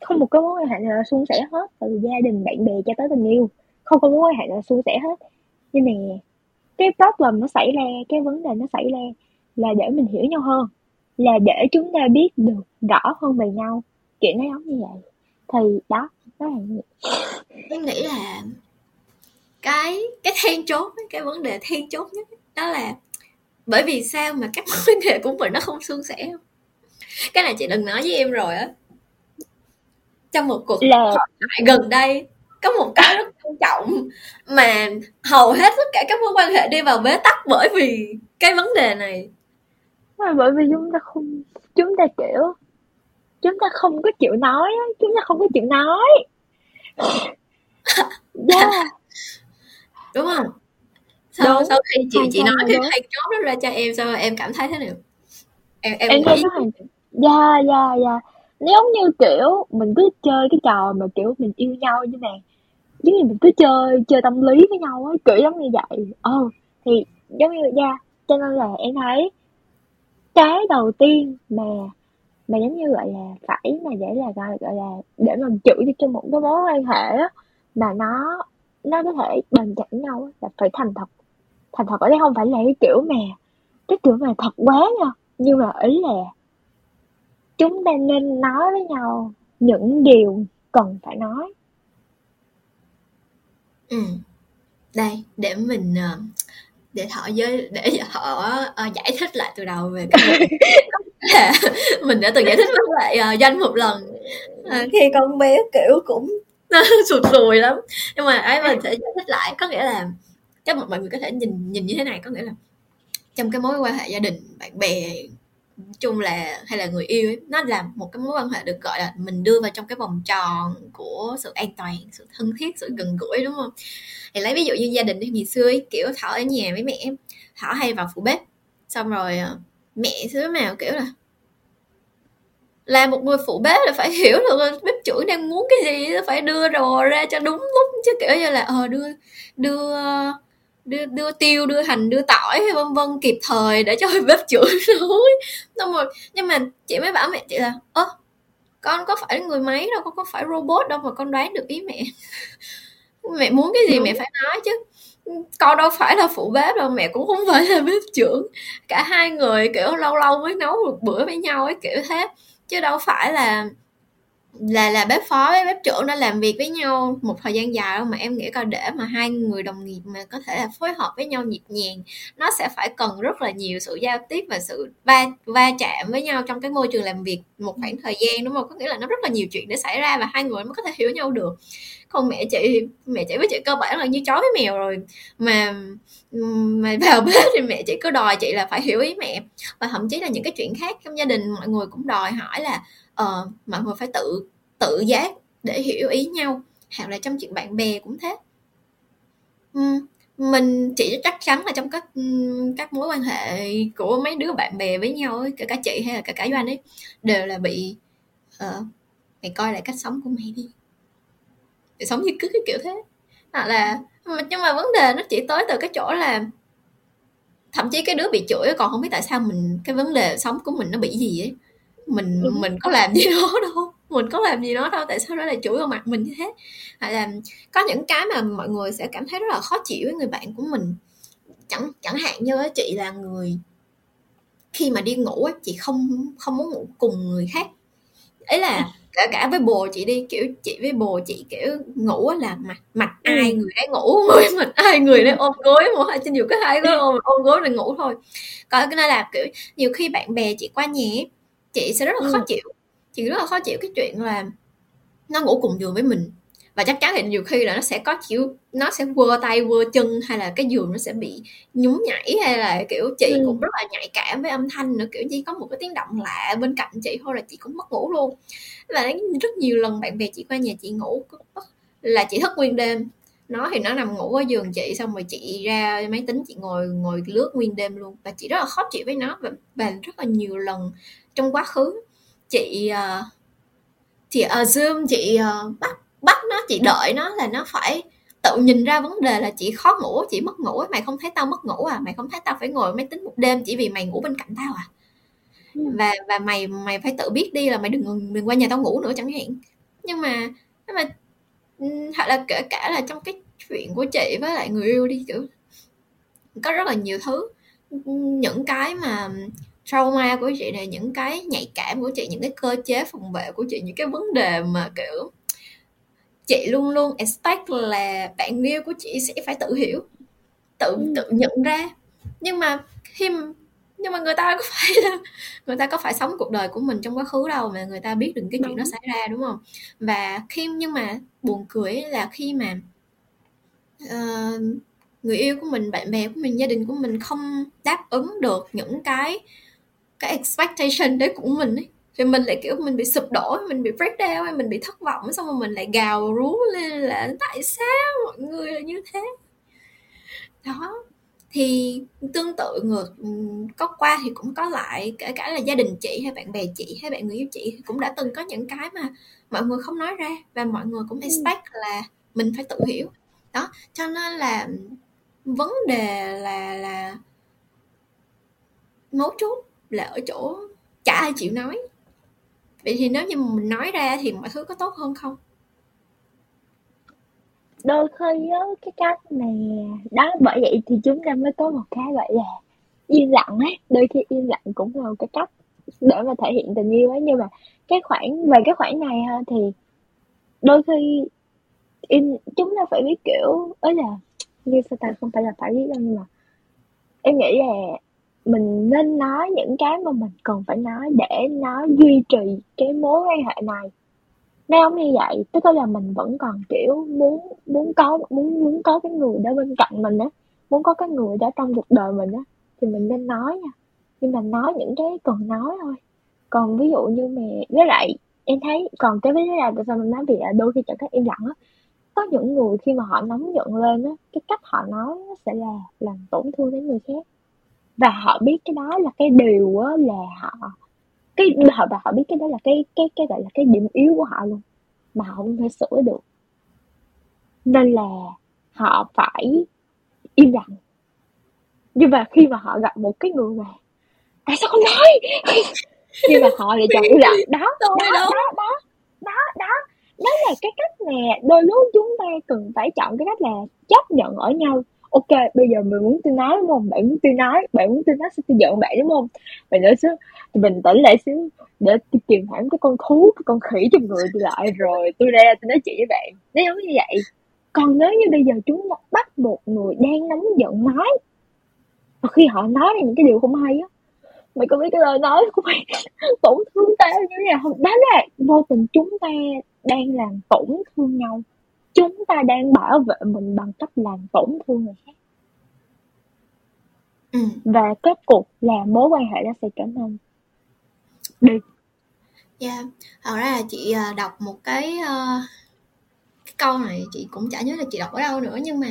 không một cái mối quan hệ nào là suôn sẻ hết từ gia đình, bạn bè cho tới tình yêu, không có mối quan hệ nào là suôn sẻ hết. Nhưng mà cái problem nó xảy ra, cái vấn đề nó xảy ra là để mình hiểu nhau hơn, là để chúng ta biết được rõ hơn về nhau. Chuyện nó giống như vậy. Thì đó đó là em nghĩ là cái cái then chốt cái vấn đề then chốt nhất đó là bởi vì sao mà các mối quan hệ của mình nó không suôn sẻ cái này chị đừng nói với em rồi á. Trong một cuộc là gần đây có một cái rất quan trọng mà hầu hết tất cả các mối quan hệ đi vào bế tắc bởi vì cái vấn đề này. Là bởi vì chúng ta không chúng ta kiểu chúng ta không có chịu nói chúng ta không có chịu nói. Yeah đúng không? Sau Đúng, sau khi chị chị nói cái hay chốt đó ra cho em sao em cảm thấy thế nào? Em em, em thấy dạ dạ dạ. Nếu như kiểu mình cứ chơi cái trò mà kiểu mình yêu nhau như này. Giống như mình cứ chơi chơi tâm lý với nhau á kiểu giống như vậy. Ờ thì giống như dạ cho nên là em thấy cái đầu tiên mà mà giống như gọi là phải mà để là gọi, gọi là để mà chữ cho một cái mối quan hệ á mà nó nó có thể bền chặt với nhau á, là phải thành thật. Thành thật ở đây không phải là cái kiểu mà cái kiểu mà thật quá nha. Nhưng mà ý là chúng ta nên nói với nhau những điều cần phải nói. Ừ. đây để mình ờ, để họ giới để họ ờ, giải thích lại từ đầu về cái mình đã từng giải thích với lại ờ, danh một lần. Ờ, khi con bé kiểu cũng sụt sùi lắm. Nhưng mà ấy mình sẽ giải thích lại có nghĩa là các mọi người có thể nhìn nhìn như thế này có nghĩa là trong cái mối quan hệ gia đình bạn bè chung là hay là người yêu ấy, nó là một cái mối quan hệ được gọi là mình đưa vào trong cái vòng tròn của sự an toàn sự thân thiết sự gần gũi đúng không? Thì lấy ví dụ như gia đình ngày xưa ấy, kiểu thỏ ở nhà với mẹ thỏ hay vào phụ bếp xong rồi ờ, mẹ xứ nào kiểu là là một người phụ bếp là phải hiểu được bếp trưởng đang muốn cái gì phải đưa đồ ra cho đúng lúc. Chứ kiểu như là ờ đưa đưa đưa đưa tiêu đưa hành đưa tỏi hay vân vân kịp thời để cho bếp trưởng nấu. Xong rồi nhưng mà chị mới bảo mẹ chị là ơ con có phải người máy đâu con có phải robot đâu mà con đoán được ý mẹ. Mẹ muốn cái gì mẹ phải nói chứ. Con đâu phải là phụ bếp đâu mẹ cũng không phải là bếp trưởng. Cả hai người kiểu lâu lâu mới nấu một bữa với nhau ấy kiểu thế chứ đâu phải là là là bếp phó với bếp trưởng đã làm việc với nhau một thời gian dài đâu mà em nghĩ coi để mà hai người đồng nghiệp mà có thể là phối hợp với nhau nhịp nhàng, nó sẽ phải cần rất là nhiều sự giao tiếp và sự va va chạm với nhau trong cái môi trường làm việc một khoảng thời gian, đúng không? Có nghĩa là nó rất là nhiều chuyện để xảy ra và hai người mới có thể hiểu nhau được còn mẹ chị mẹ chị với chị cơ bản là như chó với mèo rồi. Mà mà vào bếp thì mẹ chị cứ đòi chị là phải hiểu ý mẹ. Và thậm chí là những cái chuyện khác trong gia đình mọi người cũng đòi hỏi là ờ, mọi người phải tự tự giác để hiểu ý nhau. Hoặc là trong chuyện bạn bè cũng thế. Mình chỉ chắc chắn là trong các các mối quan hệ của mấy đứa bạn bè với nhau ấy, kể cả chị hay là kể cả doanh ấy đều là bị uh, mày coi lại cách sống của mày đi sống như cứ cái kiểu thế. Hoặc là nhưng mà vấn đề nó chỉ tới từ cái chỗ là thậm chí cái đứa bị chửi còn không biết tại sao mình cái vấn đề sống của mình nó bị gì ấy. Mình Đúng. mình có làm gì nó đâu. Mình có làm gì nó đâu tại sao nó lại chửi vào mặt mình như thế? Hay là có những cái mà mọi người sẽ cảm thấy rất là khó chịu với người bạn của mình. Chẳng chẳng hạn như chị là người khi mà đi ngủ ấy, chị không không muốn ngủ cùng người khác. Ấy là cả cả với bồ chị đi kiểu chị với bồ chị kiểu ngủ là mặt mặt ai người đấy ngủ người mặt ai người đấy ôm gối một hai trên nhiều cái hai gối ôm ôm gối để ngủ thôi. Còn cái này là kiểu nhiều khi bạn bè chị qua nhà chị sẽ rất là khó Ừ. chịu chị rất là khó chịu cái chuyện là nó ngủ cùng giường với mình và chắc chắn thì nhiều khi là nó sẽ có kiểu nó sẽ quơ tay quơ chân hay là cái giường nó sẽ bị nhún nhảy hay là kiểu chị Ừ. cũng rất là nhạy cảm với âm thanh nữa kiểu chỉ có một cái tiếng động lạ bên cạnh chị thôi là chị cũng mất ngủ luôn. Và rất nhiều lần bạn bè chị qua nhà chị ngủ là chị thức nguyên đêm. Nó thì nó nằm ngủ ở giường chị xong rồi chị ra máy tính chị ngồi ngồi lướt nguyên đêm luôn. Và chị rất là khó chịu với nó và, và rất là nhiều lần trong quá khứ chị uh, chị ở zoom chị uh, bắt bắt nó chị đợi nó là nó phải tự nhìn ra vấn đề là chị khó ngủ chị mất ngủ mày không thấy tao mất ngủ à? Mày không thấy tao phải ngồi máy tính một đêm chỉ vì mày ngủ bên cạnh tao à? Ừ. và và mày mày phải tự biết đi là mày đừng đừng qua nhà tao ngủ nữa chẳng hạn. Nhưng mà nhưng mà hoặc là kể cả là trong cái chuyện của chị với lại người yêu đi kiểu có rất là nhiều thứ. Những cái mà trauma của chị này những cái nhạy cảm của chị những cái cơ chế phòng vệ của chị những cái vấn đề mà kiểu chị luôn luôn expect là bạn yêu của chị sẽ phải tự hiểu tự Ừ. tự nhận ra. Nhưng mà khi nhưng mà người ta có phải là người ta có phải sống cuộc đời của mình trong quá khứ đâu mà người ta biết được cái chuyện đó xảy ra đúng không? Và khi nhưng mà buồn cười là khi mà uh, người yêu của mình bạn bè của mình gia đình của mình không đáp ứng được những cái cái expectation đấy của mình ấy thì mình lại kiểu mình bị sụp đổ mình bị break down hay mình bị thất vọng xong rồi mình lại gào rú lên là tại sao mọi người là như thế? Đó. Thì tương tự ngược có qua thì cũng có lại kể cả là gia đình chị hay bạn bè chị hay bạn người yêu chị cũng đã từng có những cái mà mọi người không nói ra và mọi người cũng expect là mình phải tự hiểu. Đó cho nên là vấn đề là là mấu chốt là ở chỗ chả ai chịu nói vậy thì nếu như mình nói ra thì mọi thứ có tốt hơn không? Đôi khi á, cái cách này đó, bởi vậy thì chúng ta mới có một cái gọi là im lặng ấy. Đôi khi im lặng cũng là một cái cách để mà thể hiện tình yêu ấy. Nhưng mà cái khoản về cái khoản này ha, thì đôi khi in, chúng ta phải biết kiểu, ấy là, như sao ta, không phải là phải biết đâu, nhưng mà em nghĩ là mình nên nói những cái mà mình cần phải nói để nó duy trì cái mối quan hệ này. Nếu không như vậy, tức là mình vẫn còn, kiểu, muốn muốn có, muốn muốn có cái người đó bên cạnh mình á, muốn có cái người đó trong cuộc đời mình á, thì mình nên nói nha. Nhưng mà nói những cái cần nói thôi. Còn ví dụ như mẹ, với lại em thấy, còn cái vấn đề là tại sao mình nói bị đôi khi chẳng thấy im lặng á. Có những người khi mà họ nóng giận lên á, cái cách họ nói sẽ là làm tổn thương đến người khác và họ biết cái đó là cái điều á là họ cái họ và họ biết cái đó là cái cái cái gọi là cái điểm yếu của họ luôn. Mà họ không thể sửa được. Nên là họ phải im lặng. Nhưng mà khi mà họ gặp một cái người mà tại sao không nói? Nhưng mà họ lại chọn im lặng. Đó đó đó đó đó đó. Đó là cái cách nè đôi lúc chúng ta cần phải chọn cái cách là chấp nhận ở nhau ok, bây giờ mình muốn tôi nói, đúng không? Bạn muốn tôi nói, bạn muốn tôi nói sao tôi giận bạn, đúng không? Bạn nói xíu thì bình tĩnh lại xíu để tôi kiềm hãm cái con thú, cái con khỉ trong người tôi lại. Rồi, tôi ra, tôi nói chuyện với bạn. Nó giống như vậy. Còn nếu như bây giờ chúng bắt một người đang nóng giận nói và khi họ nói ra những cái điều không hay á, mày có biết cái lời nói của mày tổn thương tao như thế nào không? Đó là vô tình chúng ta đang làm tổn thương nhau chúng ta đang bảo vệ mình bằng cách làm tổn thương người khác. Ừ. và kết cục là mối quan hệ nó sẽ trở nên đi. Yeah thật ra là chị ờ, đọc một cái uh, cái câu này chị cũng chả nhớ là chị đọc ở đâu nữa nhưng mà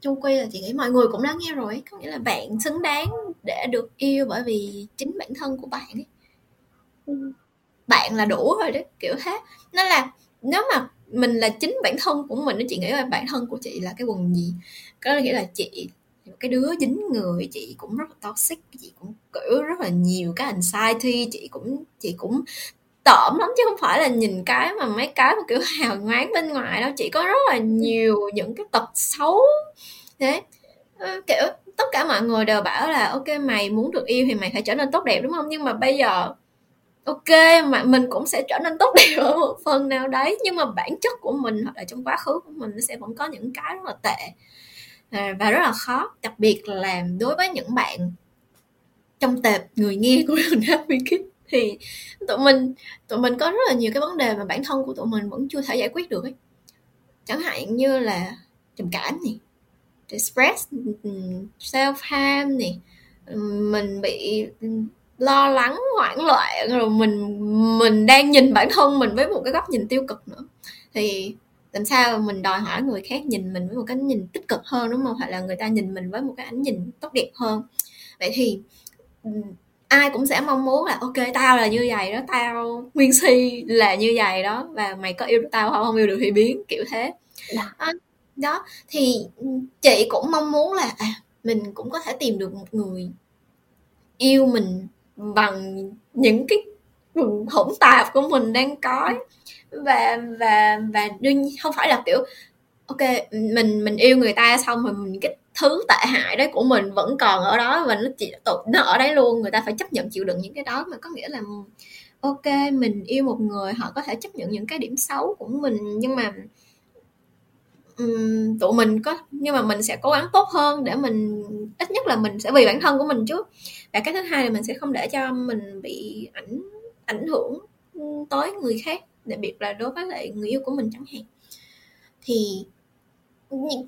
chung quy là chị nghĩ mọi người cũng đã nghe rồi. Có nghĩa là bạn xứng đáng để được yêu bởi vì chính bản thân của bạn ấy. Ừ. bạn là đủ rồi đấy kiểu thế. Nên là nếu mà mình là chính bản thân của mình chị nghĩ là bản thân của chị là cái quần gì? Có nghĩa là chị cái đứa dính người, chị cũng rất là toxic, chị cũng kiểu rất là nhiều cái anxiety, chị cũng chị cũng tởm lắm chứ không phải là nhìn cái mà mấy cái mà kiểu hào nhoáng bên ngoài đâu. Chị có rất là nhiều những cái tật xấu. Thế ờ, kiểu, tất cả mọi người đều bảo là, ok, mày muốn được yêu thì mày phải trở nên tốt đẹp, đúng không? Nhưng mà bây giờ ok, mà mình cũng sẽ trở nên tốt đẹp ở một phần nào đấy. Nhưng mà bản chất của mình hoặc là trong quá khứ của mình, nó sẽ vẫn có những cái rất là tệ và rất là khó. Đặc biệt là đối với những bạn trong tệp người nghe của Happy Kids thì tụi mình tụi mình có rất là nhiều cái vấn đề mà bản thân của tụi mình vẫn chưa thể giải quyết được ấy. Chẳng hạn như là trầm cảm này stress ừ, self harm này ừ, mình bị ừ, lo lắng hoảng loạn rồi mình mình đang nhìn bản thân mình với một cái góc nhìn tiêu cực nữa. Thì làm sao mình đòi hỏi người khác nhìn mình với một cái nhìn tích cực hơn đúng không? Hoặc là người ta nhìn mình với một cái ánh nhìn tốt đẹp hơn. Vậy thì ai cũng sẽ mong muốn là ok tao là như vậy đó tao nguyên si là như vậy đó và mày có yêu được tao không? Không yêu được thì biến kiểu thế. Đó, dạ. đó thì chị cũng mong muốn là à, mình cũng có thể tìm được một người yêu mình bằng những cái hỗn tạp của mình đang có. Và và và đương không phải là kiểu ok mình mình yêu người ta xong rồi mình cái thứ tệ hại đấy của mình vẫn còn ở đó và nó chỉ nó ở đấy luôn. Người ta phải chấp nhận chịu đựng những cái đó mà có nghĩa là ok mình yêu một người họ có thể chấp nhận những cái điểm xấu của mình nhưng mà um, tụi mình có nhưng mà mình sẽ cố gắng tốt hơn để mình ít nhất là mình sẽ vì bản thân của mình trước và cái thứ hai là mình sẽ không để cho mình bị ảnh ảnh hưởng tới người khác, đặc biệt là đối với lại người yêu của mình chẳng hạn. Thì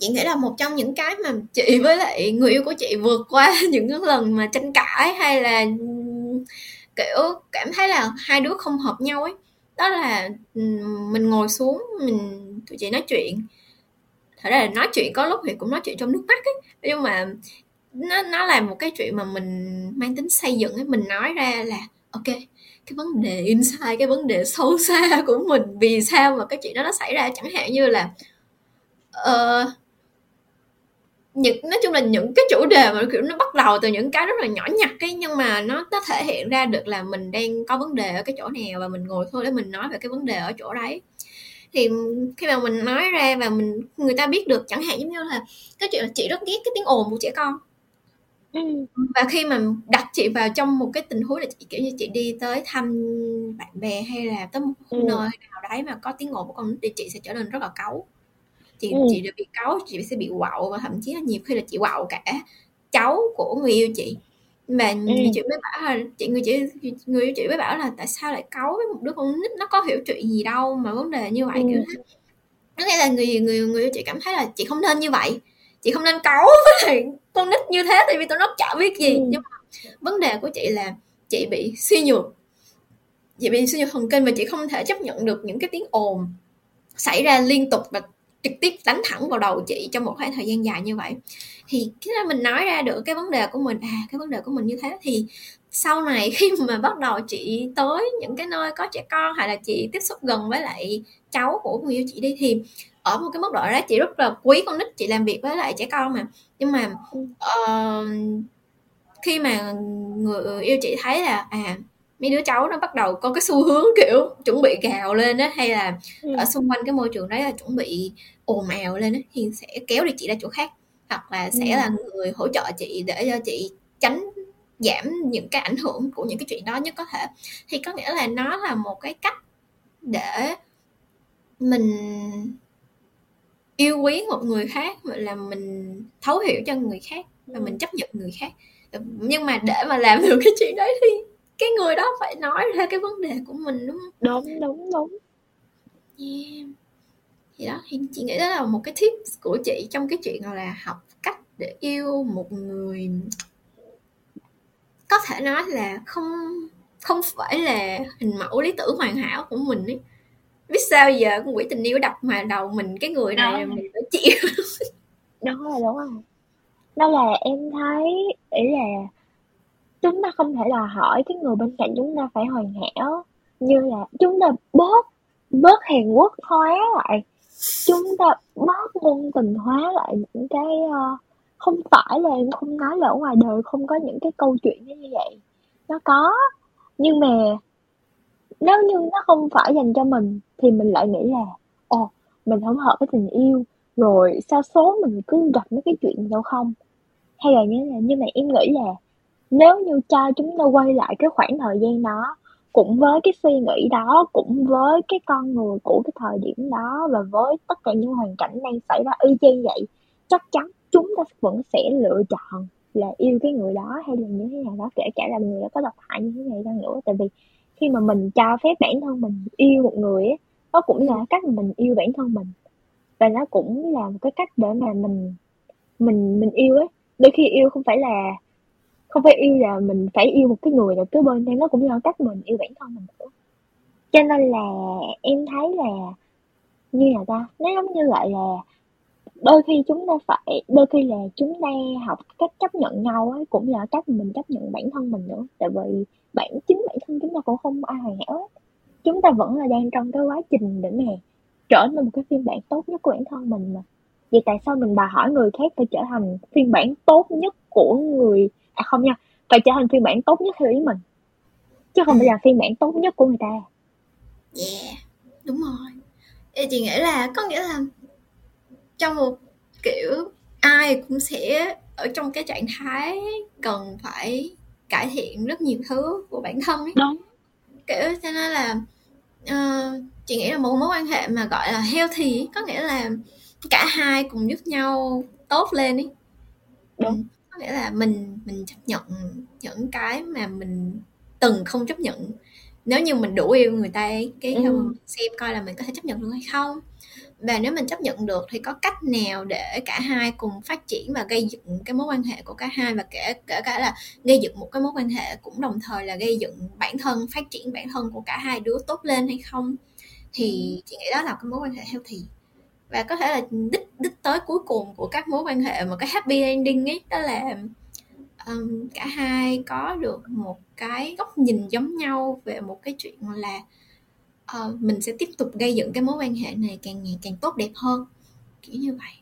chị nghĩ là một trong những cái mà chị với lại người yêu của chị vượt qua những cái lần mà tranh cãi hay là, kiểu, cảm thấy là hai đứa không hợp nhau ấy, đó là mình ngồi xuống mình, tụi chị nói chuyện. Thật ra là nói chuyện có lúc thì cũng nói chuyện trong nước mắt ấy, nhưng mà nó nó là một cái chuyện mà mình mang tính xây dựng ấy mình nói ra là ok cái vấn đề inside cái vấn đề sâu xa của mình vì sao mà cái chuyện đó nó xảy ra chẳng hạn như là uh, những nói chung là những cái chủ đề mà kiểu nó bắt đầu từ những cái rất là nhỏ nhặt ấy nhưng mà nó nó thể hiện ra được là mình đang có vấn đề ở cái chỗ nào và mình ngồi thôi để mình nói về cái vấn đề ở chỗ đấy thì khi mà mình nói ra và mình người ta biết được chẳng hạn giống như là cái chuyện là chị rất ghét cái tiếng ồn của trẻ con và khi mà đặt chị vào trong một cái tình huống là chị kiểu như chị đi tới thăm bạn bè hay là tới một ừ. nơi nào đấy mà có tiếng ồn của con thì chị sẽ trở nên rất là cáu chị ừ. chị bị cáu chị sẽ bị quạo và thậm chí là nhiều khi là chị quạo cả cháu của người yêu chị mà ừ. chị mới bảo là chị người chị người yêu chị mới bảo là tại sao lại cáu với một đứa con nít nó có hiểu chuyện gì đâu mà vấn đề như vậy ừ. kiểu thế nghĩa là người người người yêu chị cảm thấy là chị không nên như vậy chị không nên cáu với con nít như thế tại vì tụi nó chả biết gì. Ừ. nhưng mà vấn đề của chị là chị bị suy nhược. Chị bị suy nhược thần kinh và chị không thể chấp nhận được những cái tiếng ồn xảy ra liên tục và trực tiếp đánh thẳng vào đầu chị trong một khoảng thời gian dài như vậy. Thì khi mình nói ra được cái vấn đề của mình à cái vấn đề của mình như thế thì sau này khi mà bắt đầu chị tới những cái nơi có trẻ con hay là chị tiếp xúc gần với lại cháu của người yêu chị đi thì ở một cái mức độ đó chị rất là quý con nít chị làm việc với lại trẻ con mà nhưng mà uh, khi mà người yêu chị thấy là à mấy đứa cháu nó bắt đầu có cái xu hướng kiểu chuẩn bị gào lên á hay là ừ. ở xung quanh cái môi trường đấy là chuẩn bị ồn ào lên á thì sẽ kéo đi chị ra chỗ khác hoặc là sẽ ừ. là người hỗ trợ chị để cho chị tránh giảm những cái ảnh hưởng của những cái chuyện đó nhất có thể thì có nghĩa là nó là một cái cách để mình yêu quý một người khác là mình thấu hiểu cho người khác và mình chấp nhận người khác. Nhưng mà để mà làm được cái chuyện đấy thì cái người đó phải nói ra cái vấn đề của mình đúng không? Đúng đúng đúng. Yeah. thì đó thì chị nghĩ đó là một cái tip của chị trong cái chuyện là học cách để yêu một người. Có thể nói là không không phải là hình mẫu lý tưởng hoàn hảo của mình ấy biết sao giờ con quỷ tình yêu đập mà đầu mình cái người này là mình phải chịu. Đúng rồi đúng rồi. Đó là em thấy ý là chúng ta không thể là hỏi cái người bên cạnh chúng ta phải hoàn hảo. Như là chúng ta bớt bớt hàn quốc hóa lại. Chúng ta bớt ngôn tình hóa lại những cái uh, không phải là em không nói là ở ngoài đời không có những cái câu chuyện như vậy. Nó có. Nhưng mà nếu như nó không phải dành cho mình, thì mình lại nghĩ là, ồ, mình không hợp với tình yêu, rồi sao số mình cứ gặp mấy cái chuyện đâu không? Hay là như là nhưng mà em nghĩ là nếu như cho chúng ta quay lại cái khoảng thời gian đó, cũng với cái suy nghĩ đó, cũng với cái con người của cái thời điểm đó, và với tất cả những hoàn cảnh đang xảy ra y chang vậy, chắc chắn chúng ta vẫn sẽ lựa chọn là yêu cái người đó hay là như thế nào đó, kể cả là người đó có độc hại như thế này chăng nữa. Tại vì khi mà mình cho phép bản thân mình yêu một người ấy nó cũng là cách mà mình yêu bản thân mình. Và nó cũng là một cái cách để mà mình mình mình yêu ấy. Đôi khi yêu không phải là không phải yêu là mình phải yêu một cái người nào kế bên nhưng nó cũng là cách mình yêu bản thân mình nữa. Cho nên là em thấy là như là ta? Nó giống như lại là đôi khi chúng ta phải đôi khi là chúng ta học cách chấp nhận nhau ấy cũng là cách mình chấp nhận bản thân mình nữa. Tại vì bản chính bản thân chúng ta cũng không ai hoàn hảo hết. Chúng ta vẫn là đang trong cái quá trình để mà trở nên một cái phiên bản tốt nhất của bản thân mình mà. Vậy tại sao mình đòi hỏi người khác phải trở thành phiên bản tốt nhất của người à không nha phải trở thành phiên bản tốt nhất theo ý mình chứ không phải là phiên bản tốt nhất của người ta? Yeah đúng rồi. Ê, chị nghĩ là có nghĩa là trong một kiểu ai cũng sẽ ở trong cái trạng thái cần phải cải thiện rất nhiều thứ của bản thân ấy. Đúng. Kiểu cho nên là uh, chị nghĩ là một mối quan hệ mà gọi là healthy có nghĩa là cả hai cùng giúp nhau tốt lên ấy. Đúng. Ừ, có nghĩa là mình mình chấp nhận những cái mà mình từng không chấp nhận. Nếu như mình đủ yêu người ta ấy, cái Ừ. xem coi là mình có thể chấp nhận được hay không và nếu mình chấp nhận được thì có cách nào để cả hai cùng phát triển và gây dựng cái mối quan hệ của cả hai và kể kể cả là gây dựng một cái mối quan hệ cũng đồng thời là gây dựng bản thân phát triển bản thân của cả hai đứa tốt lên hay không? Thì chị nghĩ đó là cái mối quan hệ healthy. Và có thể là đích đích tới cuối cùng của các mối quan hệ mà cái happy ending ấy đó là um, cả hai có được một cái góc nhìn giống nhau về một cái chuyện là uh, mình sẽ tiếp tục gây dựng cái mối quan hệ này càng ngày càng tốt đẹp hơn kiểu như vậy.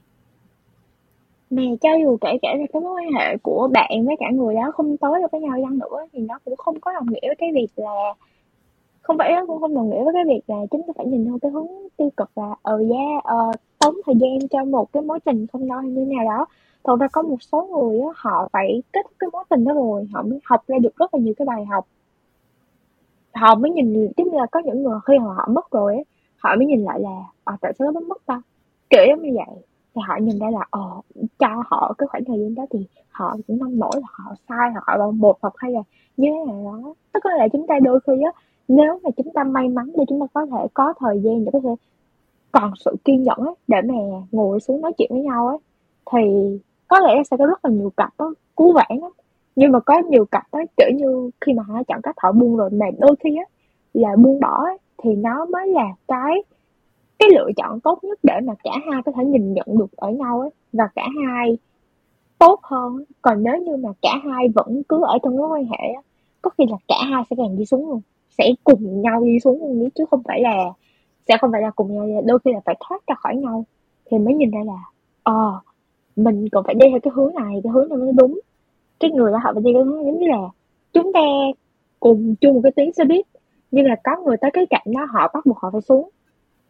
Mà cho dù kể cả là cái mối quan hệ của bạn với cả người đó không tới được với nhau chăng nữa thì nó cũng không có đồng nghĩa với cái việc là không phải nó cũng không đồng nghĩa với cái việc là chúng ta phải nhìn theo cái hướng tiêu cực là ờ yeah, ờ tốn thời gian cho một cái mối tình không lo như nào đó. Thật ra có một số người đó họ phải kết thúc cái mối tình đó rồi họ mới học ra được rất là nhiều cái bài học họ mới nhìn giống như là có những người khi họ mất rồi ấy, họ mới nhìn lại là à, tại sao nó mất ta? Kiểu giống như vậy. Thì họ nhìn ra là ờ cho họ cái khoảng thời gian đó thì họ cũng mong mỏi là họ sai họ là một hoặc hay là như thế nào đó. Tức là chúng ta đôi khi á nếu mà chúng ta may mắn thì chúng ta có thể có thời gian để có thể còn sự kiên nhẫn ấy, để mà ngồi xuống nói chuyện với nhau ấy thì có lẽ sẽ có rất là nhiều cặp đó cứu vãn lắm nhưng mà có nhiều cặp á kiểu như khi mà họ chọn cách họ buông rồi mà đôi khi á là buông bỏ ấy, thì nó mới là cái cái lựa chọn tốt nhất để mà cả hai có thể nhìn nhận được ở nhau ấy và cả hai tốt hơn còn nếu như mà cả hai vẫn cứ ở trong mối quan hệ á có khi là cả hai sẽ càng đi xuống luôn sẽ cùng nhau đi xuống luôn chứ không phải là sẽ không phải là cùng nhau đôi khi là phải thoát ra khỏi nhau thì mới nhìn ra là ờ à, mình còn phải đi theo cái hướng này cái hướng này mới đúng cái người đó họ đi cái hướng giống như là chúng ta cùng chung một cái tuyến xe buýt nhưng là có người tới cái cạnh đó họ bắt buộc họ phải xuống.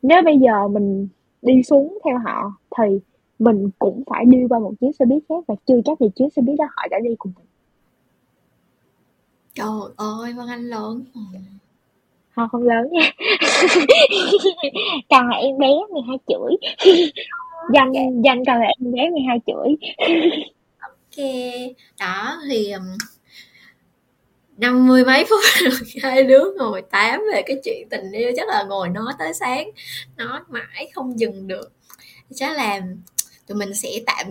Nếu bây giờ mình đi xuống theo họ thì mình cũng phải đi qua một chuyến xe buýt khác và chưa chắc thì chuyến xe buýt đó họ đã đi cùng mình. Trời ơi vân anh lớn. Họ không lớn nha. Còn là em bé 12 tuổi. Danh danh còn là em bé 12 tuổi ok đó thì năm mươi mấy phút rồi hai đứa ngồi tám về cái chuyện tình yêu, chắc là ngồi nói tới sáng nói mãi không dừng được. Chắc là tụi mình sẽ tạm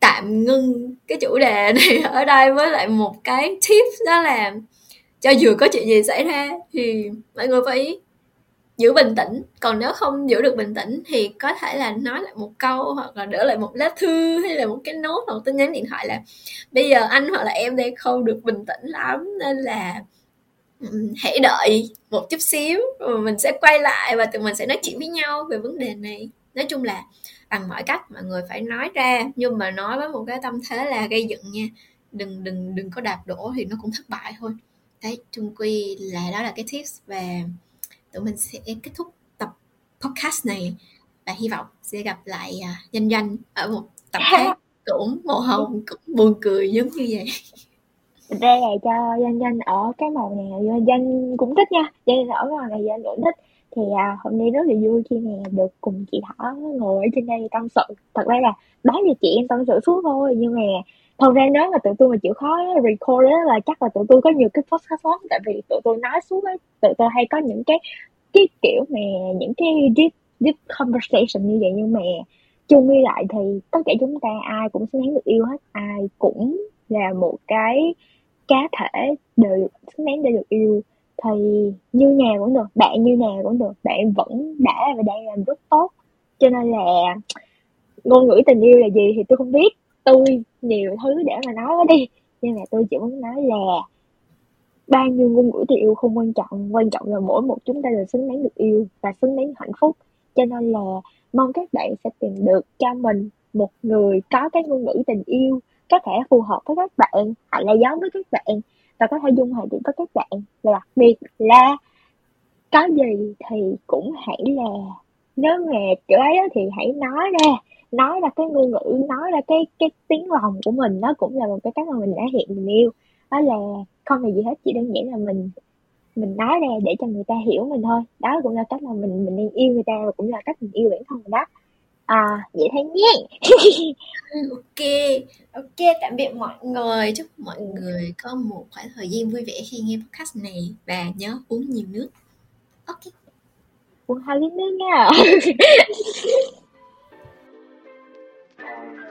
tạm ngưng cái chủ đề này ở đây với lại một cái tip đó là cho dù có chuyện gì xảy ra thì mọi người phải giữ bình tĩnh. Còn nếu không giữ được bình tĩnh thì có thể là nói lại một câu hoặc là đỡ lại một lá thư hay là một cái nốt hoặc tin nhắn điện thoại là, bây giờ anh hoặc là em đây không được bình tĩnh lắm nên là ừ, hãy đợi một chút xíu, rồi mình sẽ quay lại và tụi mình sẽ nói chuyện với nhau về vấn đề này. Nói chung là bằng mọi cách mọi người phải nói ra, nhưng mà nói với một cái tâm thế là gây dựng nha. Đừng đừng đừng có đạp đổ thì nó cũng thất bại thôi. Đấy, chung quy là đó là cái tips và tụi mình sẽ kết thúc tập podcast này. Và hy vọng sẽ gặp lại uh, danh danh ở một tập khác. Cũng màu hồng cũng buồn cười giống như vậy. Thực ra là cho danh danh ở cái màu này danh cũng thích nha. Danh ở màu này danh cũng thích. Thì à, hôm nay rất là vui khi mà được cùng chị Thỏ ngồi ở trên đây tâm sự. Thật ra là đó là chị em tâm sự suốt thôi. Nhưng mà thật ra nếu mà tụi tôi mà chịu khó record đó là chắc là tụi tôi có nhiều cái podcast lắm. Tại vì tụi tôi nói xuống ấy tụi tôi hay có những cái cái kiểu mà những cái deep deep conversation như vậy. Nhưng mà chung đi lại thì tất cả chúng ta ai cũng xứng đáng được yêu hết. Ai cũng là một cái cá thể đều xứng đáng để được yêu. Thì như nào cũng được, bạn như nào cũng được. Bạn vẫn đã và đang làm rất tốt. Cho nên là ngôn ngữ tình yêu là gì thì tôi không biết tôi nhiều thứ để mà nói đi. Nhưng mà tôi chỉ muốn nói là bao nhiêu ngôn ngữ thì yêu không quan trọng quan trọng là mỗi một chúng ta đều xứng đáng được yêu và xứng đáng hạnh phúc. Cho nên là mong các bạn sẽ tìm được cho mình một người có cái ngôn ngữ tình yêu, có thể phù hợp với các bạn, hoặc là giống với các bạn, và có thể dung hòa được với các bạn. Và đặc biệt là có gì thì cũng hãy là, nếu mà kiểu ấy thì hãy nói ra nói ra cái ngôn ngữ nói ra cái cái tiếng lòng của mình nó cũng là một cái cách mà mình đã hiện tình yêu. Đó là không là gì hết chỉ đơn giản là mình mình nói ra để cho người ta hiểu mình thôi. Đó cũng là cách mà mình mình yêu người ta và cũng là cách mình yêu bản thân mình đó. À vậy thấy nhé. Ừ, ok. Ok tạm biệt mọi người. Chúc mọi người có một khoảng thời gian vui vẻ khi nghe podcast này và nhớ uống nhiều nước. Ok. Uống hai lít nước nha. Oh,